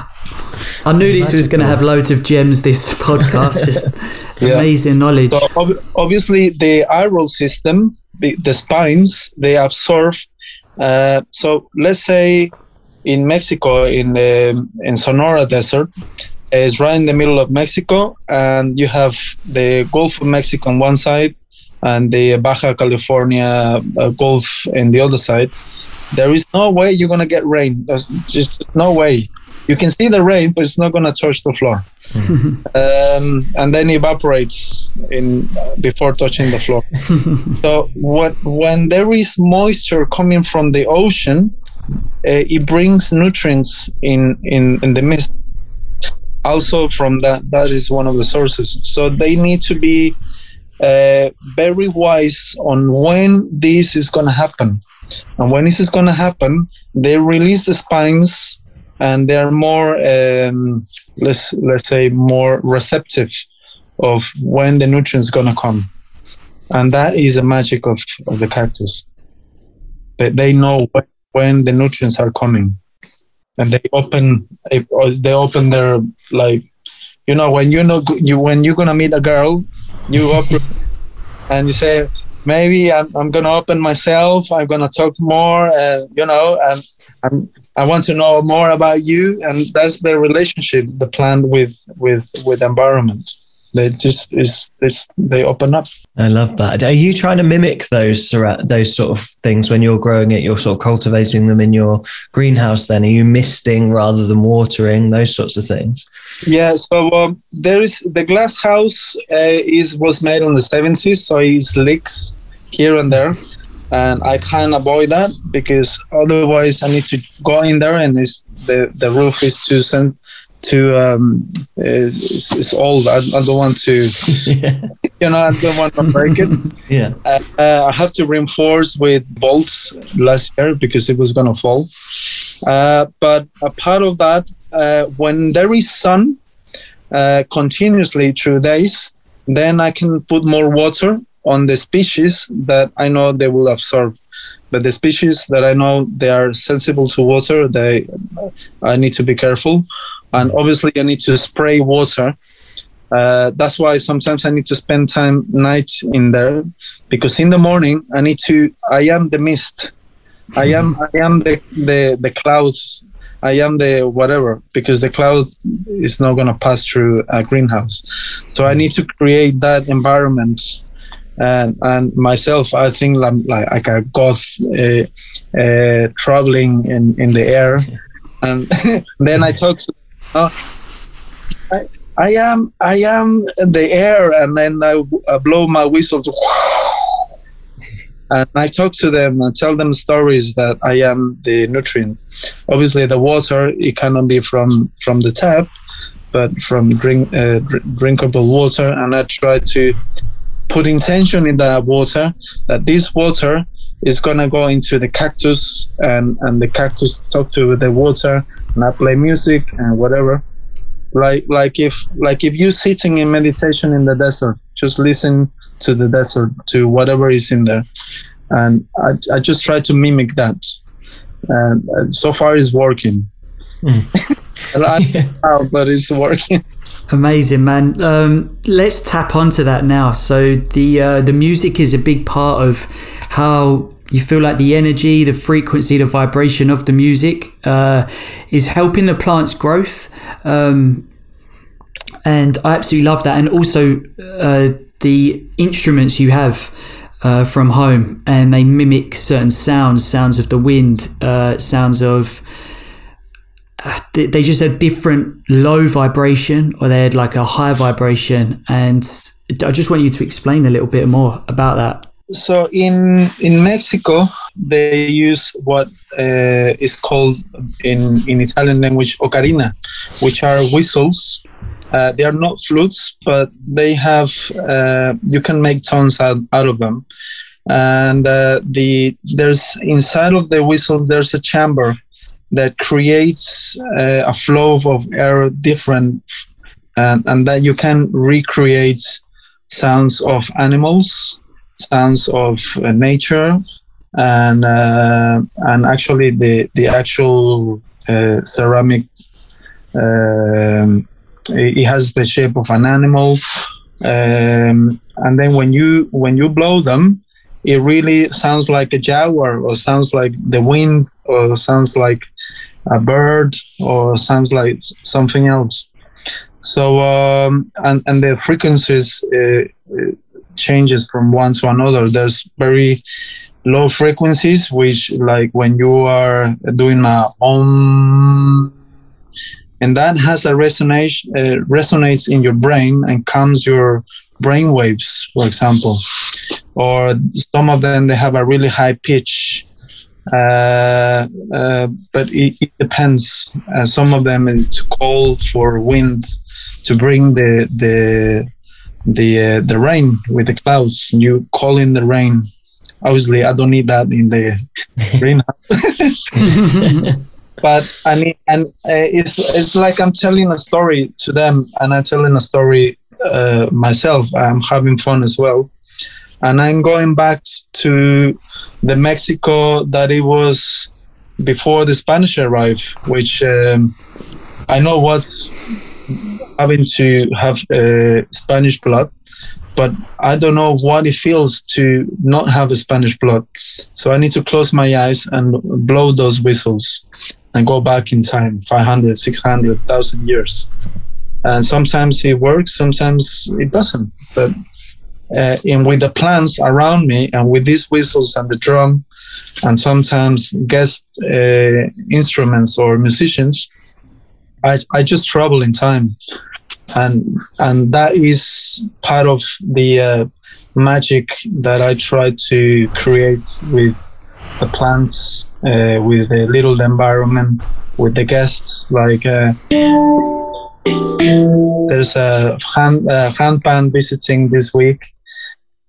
I knew this was going to have loads of gems. This podcast, just Yeah. amazing knowledge. So ob- obviously, the arrow system, the, the spines, they absorb. Uh, so let's say in Mexico, in the in Sonora Desert, it's right in the middle of Mexico, and you have the Gulf of Mexico on one side, and the Baja California uh, Gulf in the other side. There is no way you're gonna get rain. There's just no way. You can see the rain, but it's not gonna touch the floor um, and then evaporates in before touching the floor. so what when there is moisture coming from the ocean, uh, it brings nutrients in, in in the mist. Also, from that, that is one of the sources. So they need to be uh, very wise on when this is going to happen, and when this is going to happen, they release the spines, and they are more, um, let's let's say, more receptive of when the nutrients going to come, and that is the magic of, of the cactus. That they know when the nutrients are coming and they open they open their like you know when you know you when you're gonna meet a girl you open and you say maybe I'm, I'm gonna open myself i'm gonna talk more and you know and I'm, i want to know more about you and that's the relationship the plan with with with environment they just is this they open up. I love that. Are you trying to mimic those those sort of things when you're growing it? You're sort of cultivating them in your greenhouse then. Are you misting rather than watering? Those sorts of things. Yeah so um, there is the glass house uh, is was made in the 70s so it leaks here and there. And i can't avoid that because otherwise i need to go in there and it's the the roof is too sen- to um, it's, it's old. I, I, don't want to, yeah. you know, I don't want to break it. yeah. Uh, uh, I have to reinforce with bolts last year because it was going to fall. Uh, but a part of that, uh, when there is sun uh, continuously through days, then I can put more water on the species that I know they will absorb. But the species that I know they are sensible to water, they I need to be careful and obviously I need to spray water. Uh, that's why sometimes I need to spend time night in there because in the morning I need to. I am the mist. I am. I am the the the clouds. I am the whatever because the cloud is not going to pass through a greenhouse. So I need to create that environment and and myself i think i'm like, like a goth uh, uh, traveling in in the air and then i talk to I, I am I am in the air, and then I, I blow my whistle to, and I talk to them and tell them stories that I am the nutrient. Obviously, the water it cannot be from from the tap, but from drink uh, drinkable water, and I try to put intention in that water that this water is gonna go into the cactus and and the cactus talk to the water and I play music and whatever. Like like if like if you sitting in meditation in the desert, just listen to the desert to whatever is in there, and I I just try to mimic that, and so far it's working. Mm. yeah. but it's working. Amazing, man. Um, let's tap onto that now. So the uh, the music is a big part of how you feel like the energy, the frequency, the vibration of the music uh, is helping the plant's growth. Um, and I absolutely love that. And also uh, the instruments you have uh, from home, and they mimic certain sounds, sounds of the wind, uh, sounds of. Uh, they just had different low vibration, or they had like a high vibration, and I just want you to explain a little bit more about that so in in Mexico they use what uh, is called in in Italian language ocarina, which are whistles. Uh, they are not flutes, but they have uh, you can make tones out, out of them. And uh, the there's inside of the whistles there's a chamber that creates uh, a flow of air different, and and that you can recreate sounds of animals sounds of uh, nature and uh, and actually the the actual uh, ceramic um, it has the shape of an animal um, and then when you when you blow them it really sounds like a jaguar or sounds like the wind or sounds like a bird or sounds like something else. So um, and and the frequencies uh, changes from one to another. There's very low frequencies, which like when you are doing a om, and that has a resonance uh, resonates in your brain and calms your brain waves, for example. Or some of them they have a really high pitch, Uh, uh, but it, it depends. Uh, some of them is to call for wind to bring the the the uh, the rain with the clouds. You call in the rain. Obviously, I don't need that in the greenhouse. but I mean, and uh, it's it's like I'm telling a story to them, and I'm telling a story uh, myself. I'm having fun as well, and I'm going back to the Mexico that it was before the Spanish arrived, which um, I know was having to have uh, Spanish blood, but I don't know what it feels to not have a Spanish blood. So I need to close my eyes and blow those whistles and go back in time 500, 600, 1,000 years. And sometimes it works, sometimes it doesn't. But uh, in with the plants around me and with these whistles and the drum and sometimes guest uh, instruments or musicians, I, I just travel in time, and and that is part of the uh, magic that I try to create with the plants, uh, with the little environment, with the guests. Like uh, there's a hand uh, handpan visiting this week,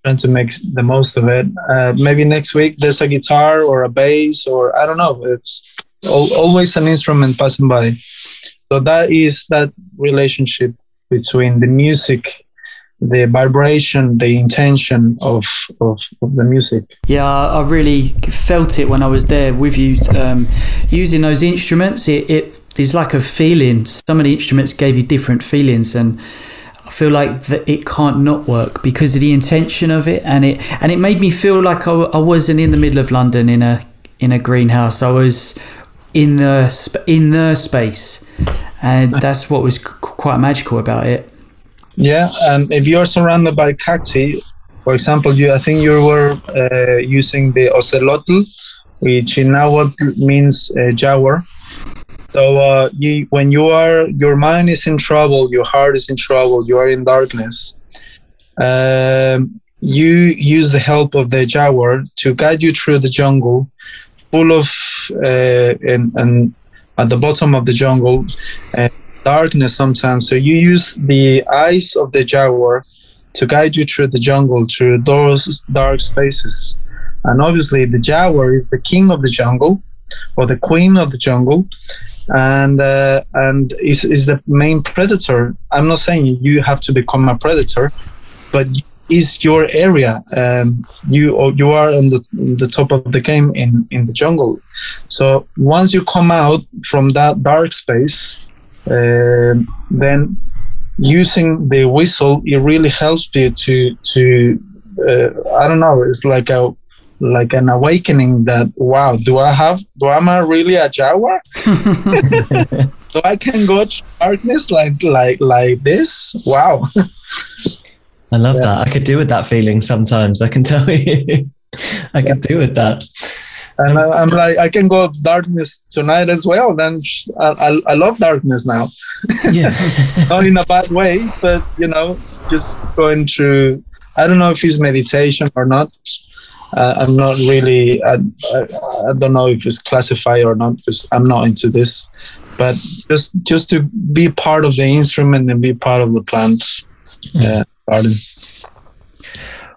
trying to make the most of it. Uh, maybe next week there's a guitar or a bass or I don't know. It's always an instrument passing by. So that is that relationship between the music, the vibration, the intention of, of, of the music. Yeah, I really felt it when I was there with you. Um, using those instruments, it, it there's like a feeling. Some of the instruments gave you different feelings, and I feel like that it can't not work because of the intention of it, and it and it made me feel like I, I wasn't in the middle of London in a in a greenhouse. I was in the sp- in the space, and that's what was c- quite magical about it. Yeah, and if you're surrounded by cacti, for example, you I think you were uh, using the ocelotl, which in Nahuatl means uh, jaguar. So uh, you, when you are, your mind is in trouble, your heart is in trouble, you are in darkness. Um, you use the help of the jaguar to guide you through the jungle, full of uh, and, and at the bottom of the jungle, uh, darkness sometimes. So you use the eyes of the jaguar to guide you through the jungle, through those dark spaces. And obviously, the jaguar is the king of the jungle, or the queen of the jungle, and uh, and is is the main predator. I'm not saying you have to become a predator, but is your area. Um, you you are on the the top of the game in in the jungle. So once you come out from that dark space, um then using the whistle it really helps you to to uh, I don't know. It's like a like an awakening that wow do i have do I am i really a jaguar so i can go to darkness like like like this wow I love that. I could do with that feeling sometimes. I can tell you. I could do with that. and I, i'm like i can go darkness tonight as well then i, I, I love darkness now Yeah. not in a bad way but you know just going through i don't know if it's meditation or not uh, i'm not really I, I, I don't know if it's classified or not because i'm not into this but just just to be part of the instrument and be part of the plant uh, garden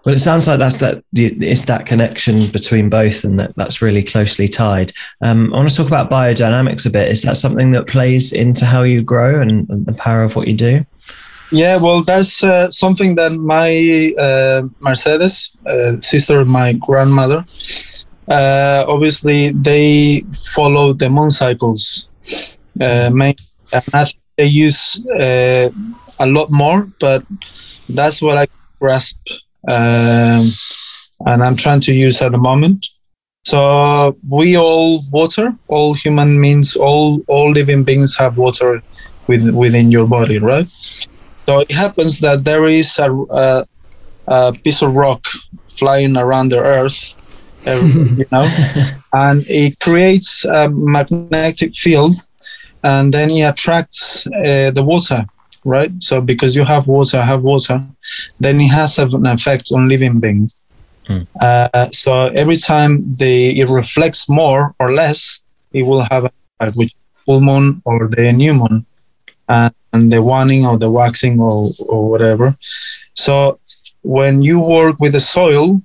Well, it sounds like that's that. It's that connection between both, and that that's really closely tied. Um, I want to talk about biodynamics a bit. Is that something that plays into how you grow and, the power of what you do? Yeah, well, that's uh, something that my uh, Mercedes, uh, sister of my grandmother, uh, obviously they follow the moon cycles. Uh, main, and I think they use uh, a lot more, but that's what I grasp, um, and I'm trying to use at the moment. So we all water, all human means all all living beings have water with, within your body, right? So it happens that there is a, a, a piece of rock flying around the Earth, you know, and it creates a magnetic field, and then it attracts uh, the water, right? So because you have water, I have water, then it has an effect on living beings. Uh, so every time they it reflects more or less, it will have a which full moon or the new moon, and, and the waning or the waxing or or whatever. So when you work with the soil,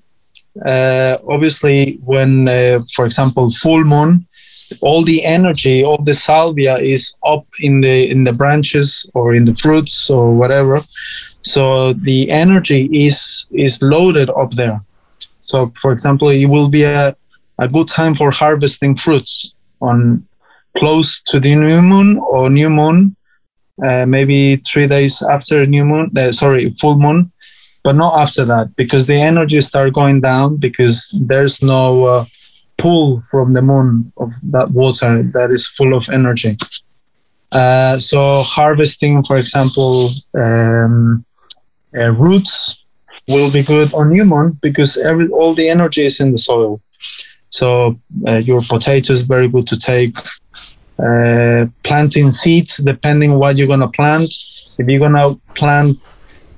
uh, obviously when uh, for example full moon all the energy of the salvia is up in the in the branches or in the fruits or whatever. So the energy is is loaded up there. So for example it will be a, a good time for harvesting fruits on close to the new moon or new moon uh, maybe three days after new moon uh, sorry full moon but not after that because the energy start going down because there's no uh, pull from the moon of that water that is full of energy. Uh, so harvesting, for example, um, uh, roots will be good on new moon because every all the energy is in the soil. So uh, your potatoes very good to take. Uh, planting seeds depending what you're gonna plant. If you're gonna plant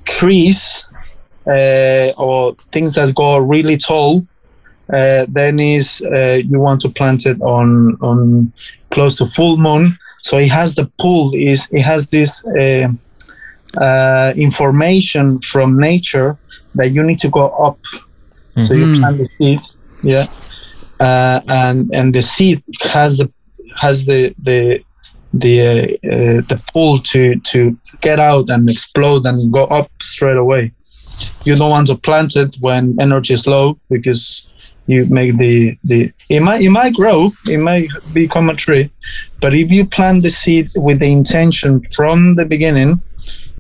trees uh, or things that go really tall, uh, then is uh, you want to plant it on on close to full moon. So it has the pull. Is it has this uh, uh, information from nature that you need to go up. So you Mhm. plant the seed, yeah, uh, and and the seed has the has the the the uh, uh, the pull to to get out and explode and go up straight away. You don't want to plant it when energy is low because you make the the it might it might grow it might become a tree but if you plant the seed with the intention from the beginning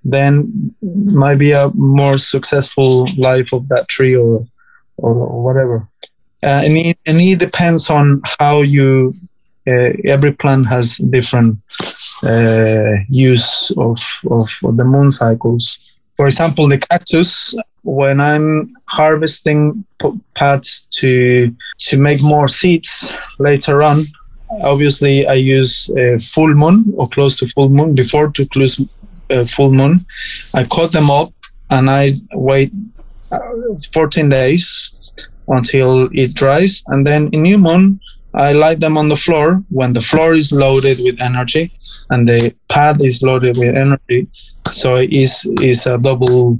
then might be a more successful life of that tree or or, whatever. Uh, and, it, and it depends on how you uh, every plant has different uh, use of, of, of the moon cycles. For example the cactus when i'm harvesting pads to to make more seeds later on obviously i use uh, full moon or close to full moon before to close uh, full moon. I cut them up and i wait uh, 14 days until it dries. And then in new moon i light them on the floor when the floor is loaded with energy and the pad is loaded with energy. So it is is a double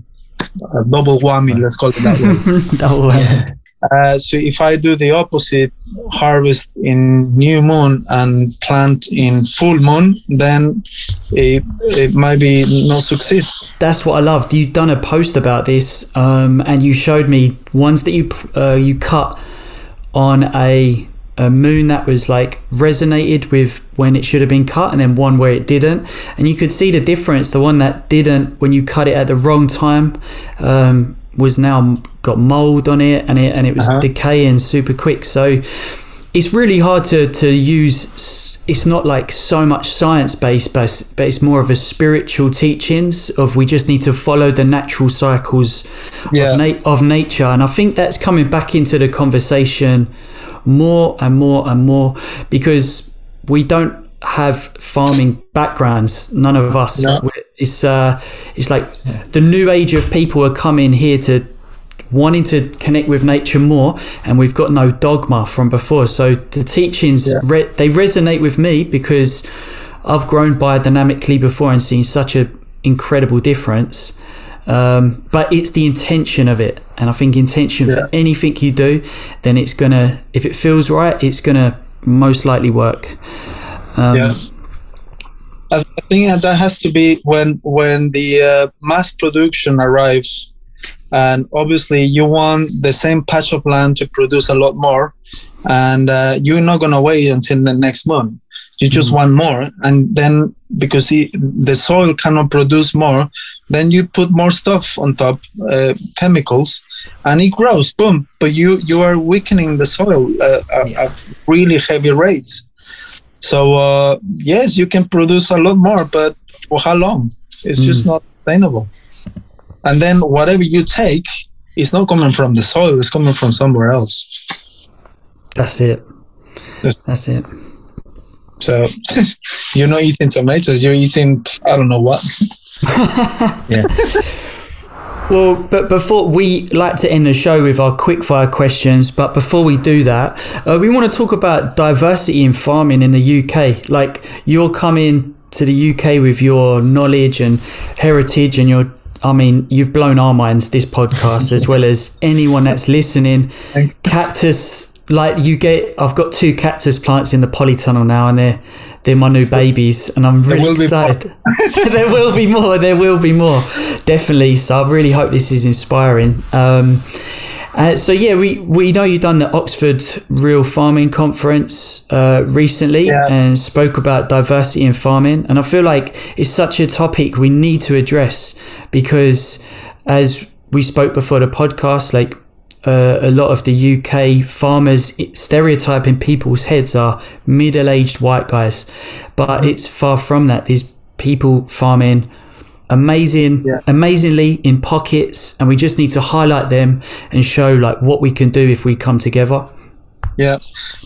a double whammy let's call it that way Double whammy. uh, so if I do the opposite, harvest in new moon and plant in full moon, then it, it might be not succeed. That's what I loved. You've done a post about this, um, and you showed me ones that you uh, you cut on a a moon that was like resonated with when it should have been cut, and then one where it didn't, and you could see the difference. The one that didn't, when you cut it at the wrong time, um, was now got mold on it, and it and it was Uh-huh. decaying super quick. So it's really hard to to use it's not like so much science based but, but it's more of a spiritual teachings of we just need to follow the natural cycles Yeah. of, na- of nature and i think that's coming back into the conversation more and more and more because we don't have farming backgrounds none of us. No. It's uh it's like the new age of people are coming here to wanting to connect with nature more and we've got no dogma from before. So the teachings Yeah. re- they resonate with me because i've grown biodynamically before and seen such a incredible difference. Um, but it's the intention of it. And i think intention for anything you do then it's gonna if it feels right it's gonna most likely work um, Yeah. I think that has to be when when the uh, mass production arrives, and obviously you want the same patch of land to produce a lot more, and uh, you're not gonna wait until the next month. You just want more, and then because it, the soil cannot produce more, then you put more stuff on top, uh, chemicals, and it grows. Boom! But you you are weakening the soil uh, at, at really heavy rates. So uh, yes, you can produce a lot more, but for how long? It's just not sustainable. And then whatever you take is not coming from the soil; it's coming from somewhere else. that's it Yes. that's it So you're not eating tomatoes; you're eating I don't know what. Yeah. Well, but before we like to end the show with our quickfire questions, but before we do that, uh, we want to talk about diversity in farming in the UK. Like you're coming to the UK with your knowledge and heritage, and your I mean, you've blown our minds this podcast as well as anyone that's listening. Thanks. Cactus, like you get, I've got two cactus plants in the polytunnel now, and they're they're my new babies, and I'm really excited. there will be more. There will be more, definitely. So I really hope this is inspiring. Um, uh, so yeah, we, we know you've done the Oxford Real Farming Conference uh, recently Yeah. and spoke about diversity in farming, and I feel like it's such a topic we need to address because, as we spoke before the podcast, like uh, a lot of the UK farmers stereotype in people's heads are middle-aged white guys, but it's far from that. These people farming amazing Yeah. amazingly in pockets and we just need to highlight them and show like what we can do if we come together Yeah.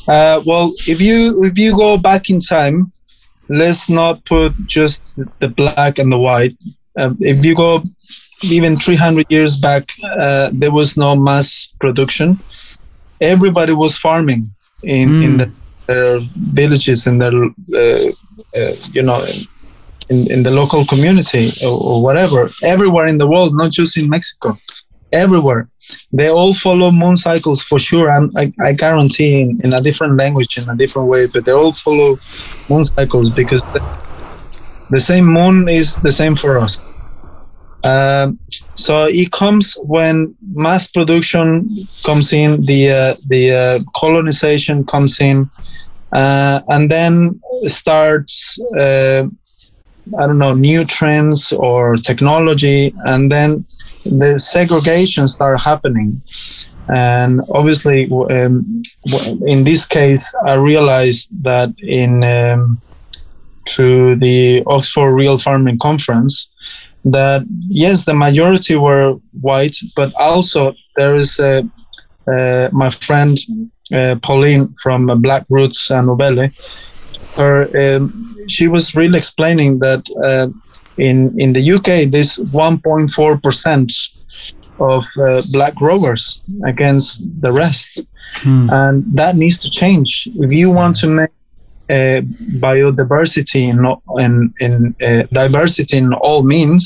Uh, well, if you if you go back in time, let's not put just the black and the white. Um, if you go even 300 years back, uh, there was no mass production. Everybody was farming in in Mm. the, their villages in their uh, uh, you know in, in the local community or, or whatever. Everywhere in the world, not just in Mexico. Everywhere they all follow moon cycles for sure. I'm, I, I guarantee in, in a different language, in a different way, but they all follow moon cycles because the, the same moon is the same for us. Um, so it comes when mass production comes in, the uh, the uh, colonization comes in, uh, and then starts uh, I don't know new trends or technology, and then the segregation start happening. And obviously um, in this case i realized that in um, through the oxford real farming conference that yes the majority were white but also there is a, uh, my friend uh, pauline from Black Rootz and Novelle, her um, she was really explaining that uh, in in the UK, this 1.4 percent of uh, black growers against the rest, Hmm. and that needs to change. If you want to make uh, biodiversity in in, in uh, diversity in all means,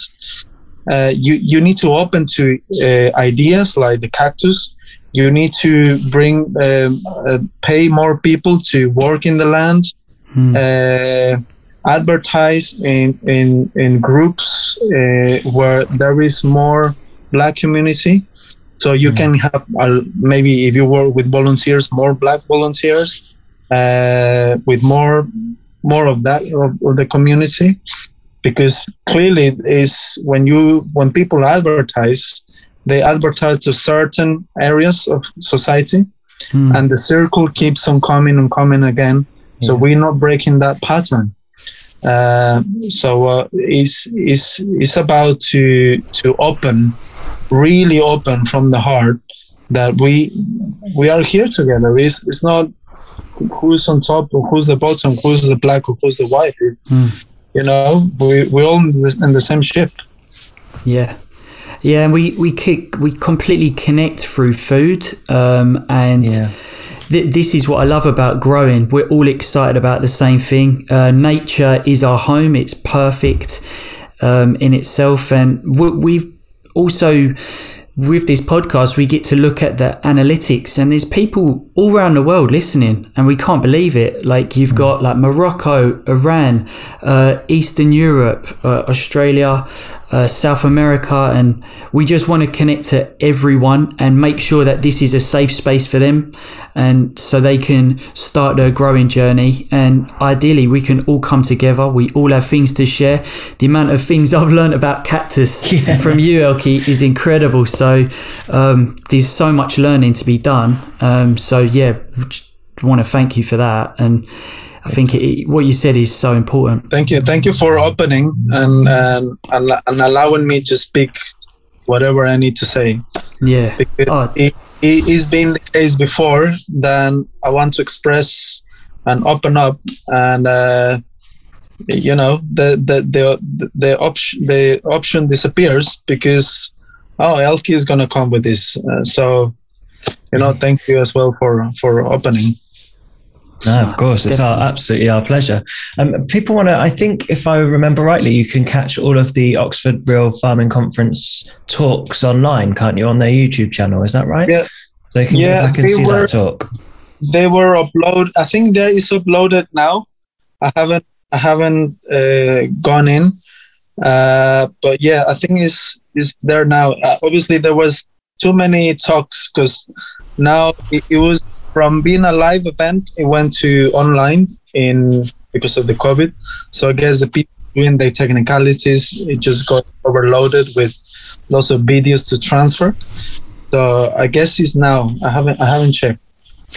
uh, you you need to open to uh, ideas like the cactus. You need to bring um, uh, pay more people to work in the land. Hmm. Uh, advertise in in in groups uh, where there is more black community so you can have uh, maybe if you work with volunteers more black volunteers uh, with more more of that of, of the community because clearly is when you when people advertise they advertise to certain areas of society Hmm. and the circle keeps on coming and coming again so Yeah. we're not breaking that pattern uh, so uh, it's, it's, it's about to to open really open from the heart that we we are here together it's, it's not who's on top or who's the bottom who's the black or who's the white It- Hmm. you know we, we're all in the, in the same ship Yeah, yeah, and we we kick, we completely connect through food, um, and Yeah. th- this is what I love about growing. We're all excited about the same thing. Uh, nature is our home; it's perfect um, in itself, and we, we've also. With this podcast, we get to look at the analytics, and there's people all around the world listening, and we can't believe it. Like you've got like Morocco, Iran, uh, Eastern Europe, uh, Australia, uh, South America, and we just want to connect to everyone and make sure that this is a safe space for them, and so they can start their growing journey. And ideally, we can all come together. We all have things to share. The amount of things I've learned about cactus from you, Elki, is incredible. So um, there's so much learning to be done. Um, so yeah, want to thank you for that. And I think it, what you said is so important. thank you thank you for opening and and, and, allowing me to speak whatever i need to say Yeah. Oh. it, it has been the case before then i want to express and open up and uh, you know the the the the option the option disappears because oh, Elki is gonna come with this. Uh, so, you know, thank you as well for for opening. No, of course, it's our absolutely our pleasure. Um, people want to. I think, if I remember rightly, you can catch all of the Oxford Real Farming Conference talks online, can't you, on their YouTube channel? Is that right? Yeah. So you can Yeah, go back and see were- that talk. They were uploaded. I think there is uploaded now. I haven't I haven't uh, gone in, uh, but yeah, I think it's is there now. Uh, obviously, there was too many talks because now it, it was from being a live event, it went to online in because of the COVID. So I guess the people doing the technicalities, it just got overloaded with lots of videos to transfer. So I guess it's now. I haven't I haven't checked,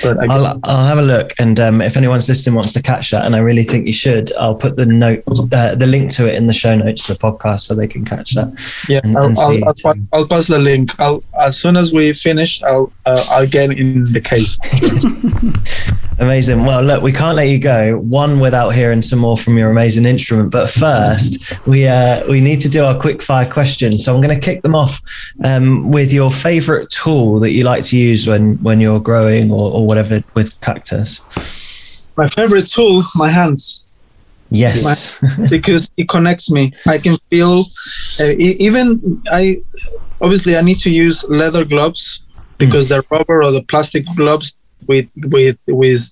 but I'll, I'll have a look, and um, if anyone's listening wants to catch that, and I really think you should, I'll put the note, uh, the link to it in the show notes of the podcast, so they can catch that. yeah, and- I'll, and I'll. I'll, I'll pass the link. I'll as soon as we finish, I'll uh, I'll get in the case. Amazing. Well, look, we can't let you go one without hearing some more from your amazing instrument. But first, we uh, we need to do our quick fire questions. So I'm going to kick them off um, with your favorite tool that you like to use when when you're growing or, or whatever with cactus. My favorite tool, my hands. Yes. because it connects me. I can feel uh, even I obviously I need to use leather gloves because the rubber or the plastic gloves with with with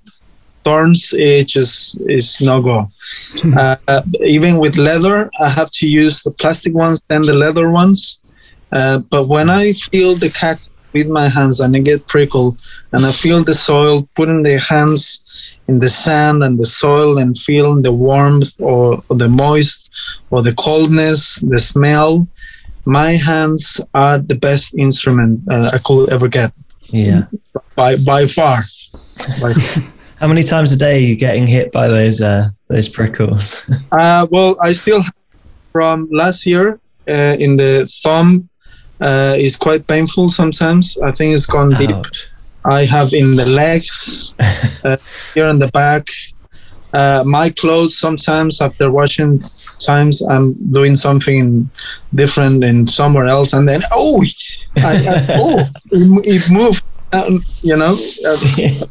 thorns it just is no go. uh, even with leather, I have to use the plastic ones then the leather ones. Uh, but when I feel the cactus with my hands and I get prickled and I feel the soil putting the hands in the sand and the soil and feeling the warmth or, or the moist or the coldness, the smell. My hands are the best instrument uh, I could ever get yeah. by by far. By How many times a day are you getting hit by those uh, those prickles? Uh, well, I still from last year uh, in the thumb uh, is quite painful sometimes. I think it's gone deep. I have in the legs, uh, here in the back. Uh, my clothes sometimes after washing times I'm doing something different in somewhere else and then oh, I, I, oh it, it moved. Um, you know, uh,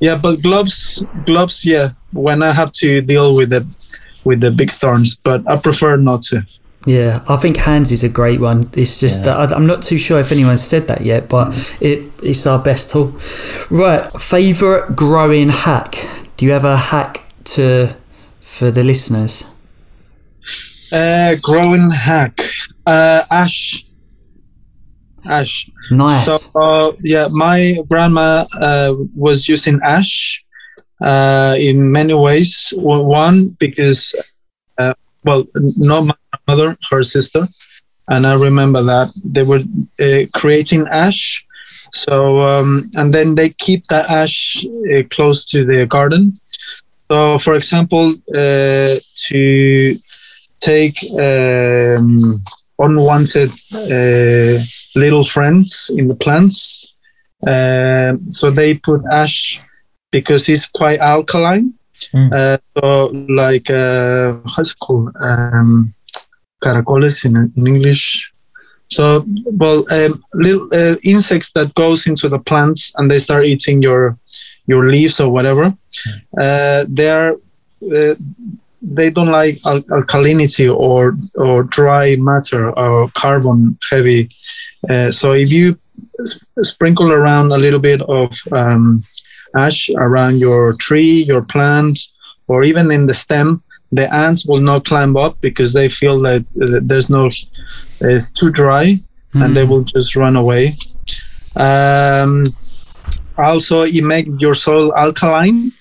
yeah. But gloves, gloves, yeah. When I have to deal with the with the big thorns, but I prefer not to. Yeah, I think hands is a great one. It's just Yeah. that I, I'm not too sure if anyone's said that yet, but it it's our best tool. Right, favorite growing hack. Do you have a hack to for the listeners? Uh, growing hack, uh, ash, ash. Nice. So uh, yeah, my grandma uh, was using ash uh, in many ways. One because, uh, well, not my mother, her sister, and I remember that they were uh, creating ash. So um, and then they keep the ash uh, close to the garden. So, for example, uh, to take um, unwanted uh, little friends in the plants. Uh, so they put ash because it's quite alkaline. Mm. Uh, so like uh, how's it called? Um, caracoles in, in English. So well, um, little uh, insects that goes into the plants and they start eating your your leaves or whatever. Uh, they're uh, they don't like al- alkalinity or or dry matter or carbon heavy. Uh, so if you s- sprinkle around a little bit of um, ash around your tree, your plant, or even in the stem, the ants will not climb up because they feel that uh, there's no it's too dry and they will just run away. Um, also, it make your soil alkaline.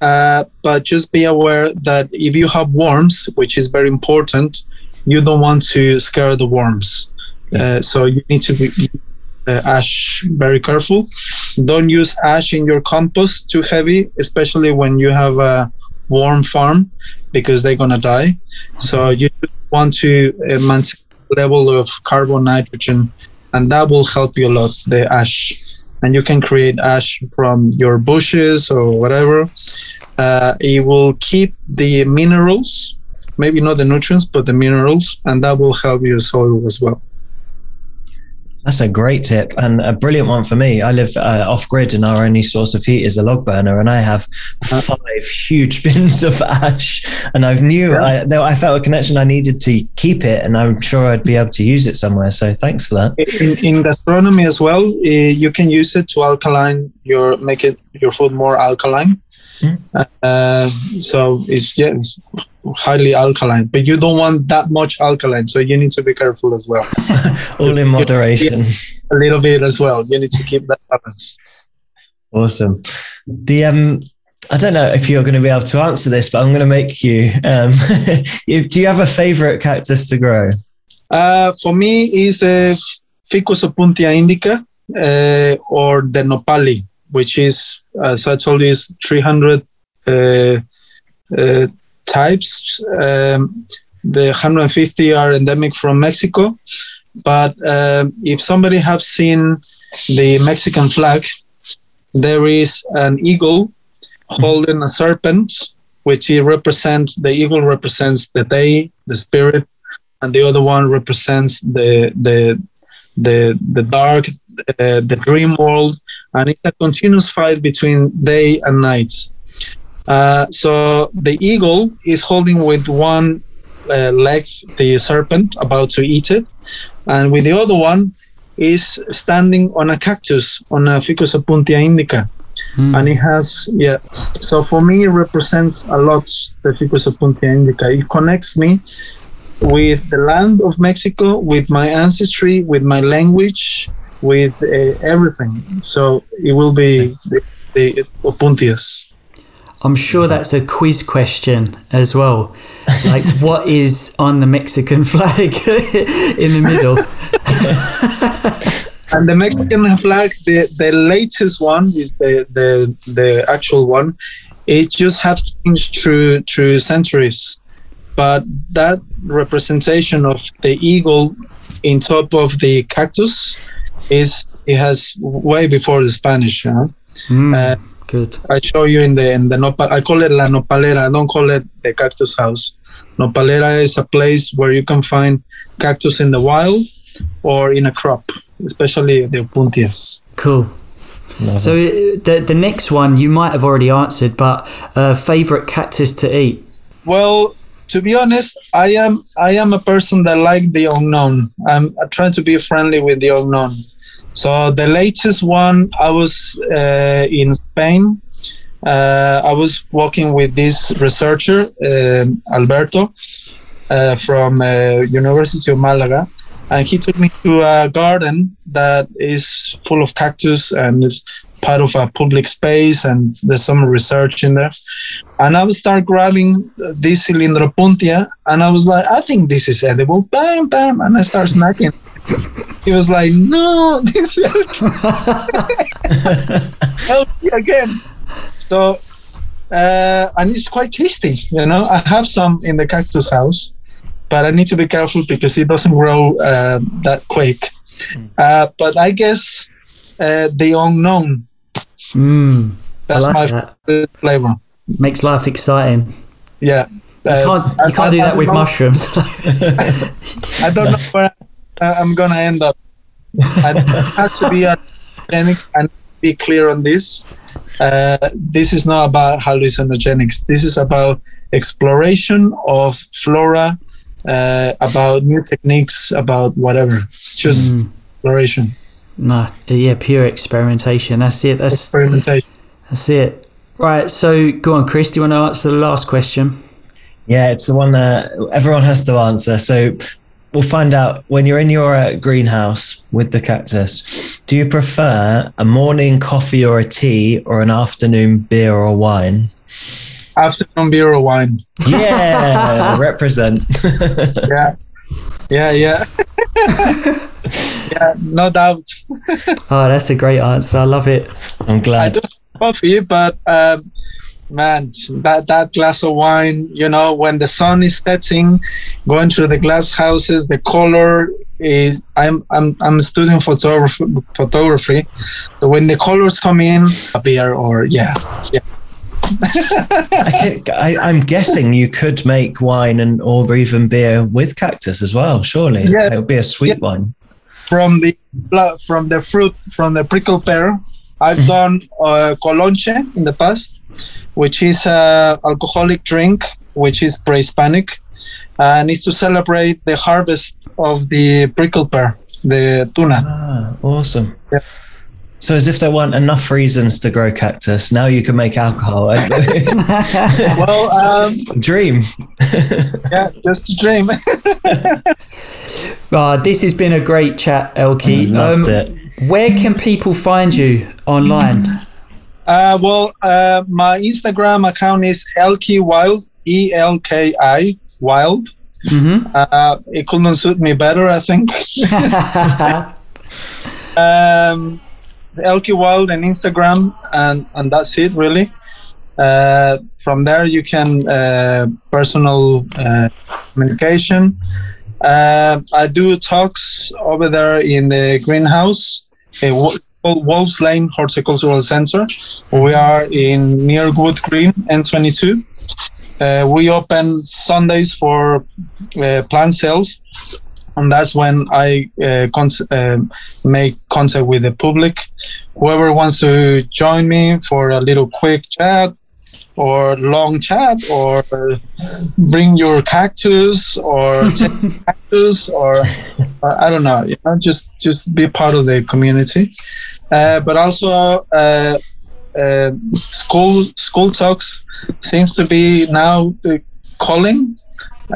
Uh, but just be aware that if you have worms, which is very important, you don't want to scare the worms. Uh, so you need to be uh, ash very careful. Don't use ash in your compost too heavy, especially when you have a worm farm, because they're gonna die. So you want to uh, maintain the level of carbon, nitrogen, and that will help you a lot. The ash, and you can create ash from your bushes or whatever. Uh, it will keep the minerals, maybe not the nutrients, but the minerals, and that will help your soil as well. That's a great tip and a brilliant one for me. I live uh, off grid and our only source of heat is a log burner, and I have Uh-huh. five huge bins of ash. And I knew I, though I felt a connection. I needed to keep it, and I'm sure I'd be able to use it somewhere. So thanks for that. in, in gastronomy as well uh, you can use it to alkaline your make it your food more alkaline Mm. uh, so it's yeah it's highly alkaline but you don't want that much alkaline so you need to be careful as well All in moderation. a little bit as well you need to keep that balance Awesome. The um, I don't know if you're going to be able to answer this, but I'm going to make you. Um, you- do you have a favorite cactus to grow? uh, for me is the ficus opuntia indica uh, or the nopali which is as i told you is 300 uh, uh, types. Um, the 150 are endemic from mexico but um, if somebody have seen the mexican flag there is an eagle holding a serpent which he represents the eagle represents the day the spirit and the other one represents the the the the dark uh, the dream world. And it's a continuous fight between day and night uh, so the eagle is holding with one uh, leg the serpent about to eat it. And with the other one is standing on a cactus on a ficus opuntia indica. And it has yeah. So for me it represents a lot the ficus opuntia indica. It connects me with the land of Mexico, with my ancestry, with my language, with uh, everything. So it will be the, the Opuntias. I'm sure that's a quiz question as well. Like, what is on the Mexican flag in the middle? And the Mexican flag, the, the latest one is the, the the actual one. It just has changed through through centuries, but that representation of the eagle in top of the cactus is it has way before the Spanish. Huh? Mm, Uh, good. I show you in the in the nopal. I call it la nopalera. I don't call it the cactus house. Nopalera is a place where you can find cactus in the wild or in a crop, especially the opuntias. Cool. So uh, the the next one you might have already answered, but uh, favorite cactus to eat. Well, to be honest, I am I am a person that like the unknown. I'm, I try to be friendly with the unknown. So the latest one, I was uh, in Spain. Uh, I was working with this researcher, um Alberto, uh, from uh, University of Malaga, and he took me to a garden that is full of cactus and is part of a public space, and there's some research in there and I would start grabbing this Cylindropuntia, and I was like, I think this is edible. Bam, bam, and I start snacking. He was like, No, this is healthy again. So, uh, and it's quite tasty. You know, I have some in the cactus house, but I need to be careful because it doesn't grow uh, that quick. Uh, but I guess uh, the unknown. Mm, That's like my that. flavor. makes life exciting. Yeah. You can't you can't do that with mushrooms. I don't know where I- I'm gonna end up. I have to be hallucinogenic and be clear on this. Uh, this is not about hallucinogenics. This is about exploration of flora, uh, about new techniques, about whatever. It's just Mm. exploration, no, yeah, pure experimentation. That's it. That's experimentation. that's it. Right. So go on, Chris. Do you want to answer the last question? Yeah, it's the one that everyone has to answer. So we'll find out when you're in your uh, greenhouse with the cactus. Do you prefer a morning coffee or a tea or an afternoon beer or wine? Afternoon beer or wine. Yeah, represent. Yeah, yeah, yeah. yeah, no doubt. Oh, that's a great answer. I love it. I'm glad. I glad. do coffee, but um, man, that that glass of wine, you know, when the sun is setting, going through the glass houses, the color is. I'm I'm I'm studying photography. Photography, so when the colors come in, a beer or yeah, yeah. I I'm guessing you could make wine and or even beer with cactus as well. Surely Yeah. it would be a sweet wine. from the from the fruit from the prickle pear. I've done uh, colonche in the past, which is a alcoholic drink, which is pre-Hispanic, and is to celebrate the harvest of the prickle pear, the tuna. Ah, awesome. Yeah. So, as if there weren't enough reasons to grow cactus, now you can make alcohol. Well, um, Dream. yeah, just a dream. Ah, this has been a great chat, Elki. Loved Um, it. Where can people find you online? Uh, well, uh, my Instagram account is Elki Wild, E L K I Wild. hmm Uh, it couldn't suit me better, I think. um, Elki Wild and Instagram, and and that's it really. Uh, from there, you can uh, personal uh, communication. Uh, I do talks over there in the greenhouse, called Wolves Lane Horticultural Center. We are in near Wood Green, N22. Uh, we open Sundays for uh, plant sales, and that's when I uh, cons- uh, make contact with the public. Whoever wants to join me for a little quick chat or long chat, or bring your cactus, or take cactus, or, or I don't know, you know, just just be part of the community. Uh, but also, uh, uh, school school talks seems to be now calling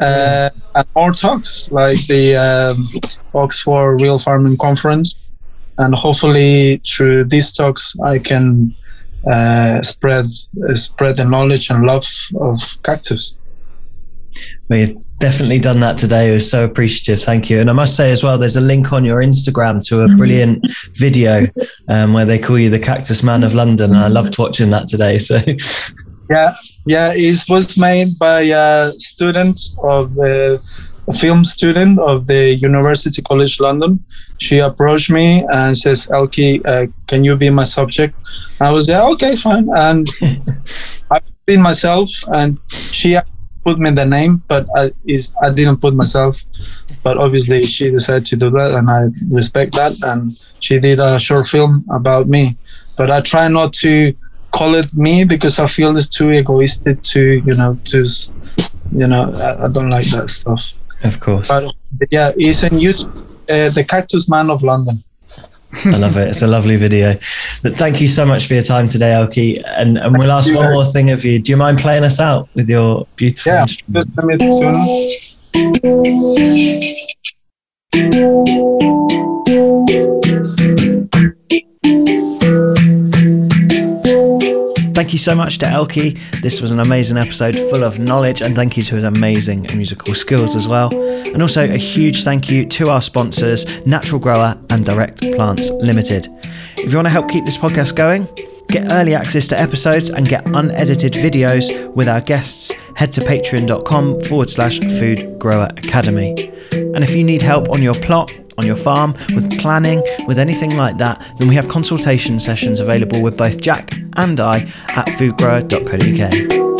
uh, and more talks like the um, Oxford Real Farming Conference, and hopefully through these talks I can uh, spread uh, spread the knowledge and love of cactus. We've definitely done that today. We're so appreciative. Thank you. And I must say as well, there's a link on your Instagram to a brilliant video um, where they call you the Cactus Man of London. And I loved watching that today. So, Yeah, yeah, it was made by a student of uh, a film student of the University College London. She approached me and says, "Elki, uh, can you be my subject?" I was yeah, okay, fine, and I've been myself, and she put me the name, but I is I didn't put myself. But obviously, she decided to do that, and I respect that. And she did a short film about me, but I try not to call it me because I feel it's too egoistic to you know to you know I, I don't like that stuff. of course, But yeah, it's in YouTube, uh, the Cactus Man of London. I love it. It's a lovely video. But thank you so much for your time today, Elki. And, and we'll ask one more thing of you. Do you mind playing us out with your beautiful Yeah, instrument? just let me Thank you so much to Elki. This was an amazing episode full of knowledge, and thank you to his amazing musical skills as well. And also a huge thank you to our sponsors, Natural Grower and Direct Plants Limited. If you want to help keep this podcast going, get early access to episodes and get unedited videos with our guests, head to patreon.com forward slash food grower academy. And if you need help on your plot, on your farm, with planning, with anything like that, then we have consultation sessions available with both Jack and I at foodgrower.co.uk.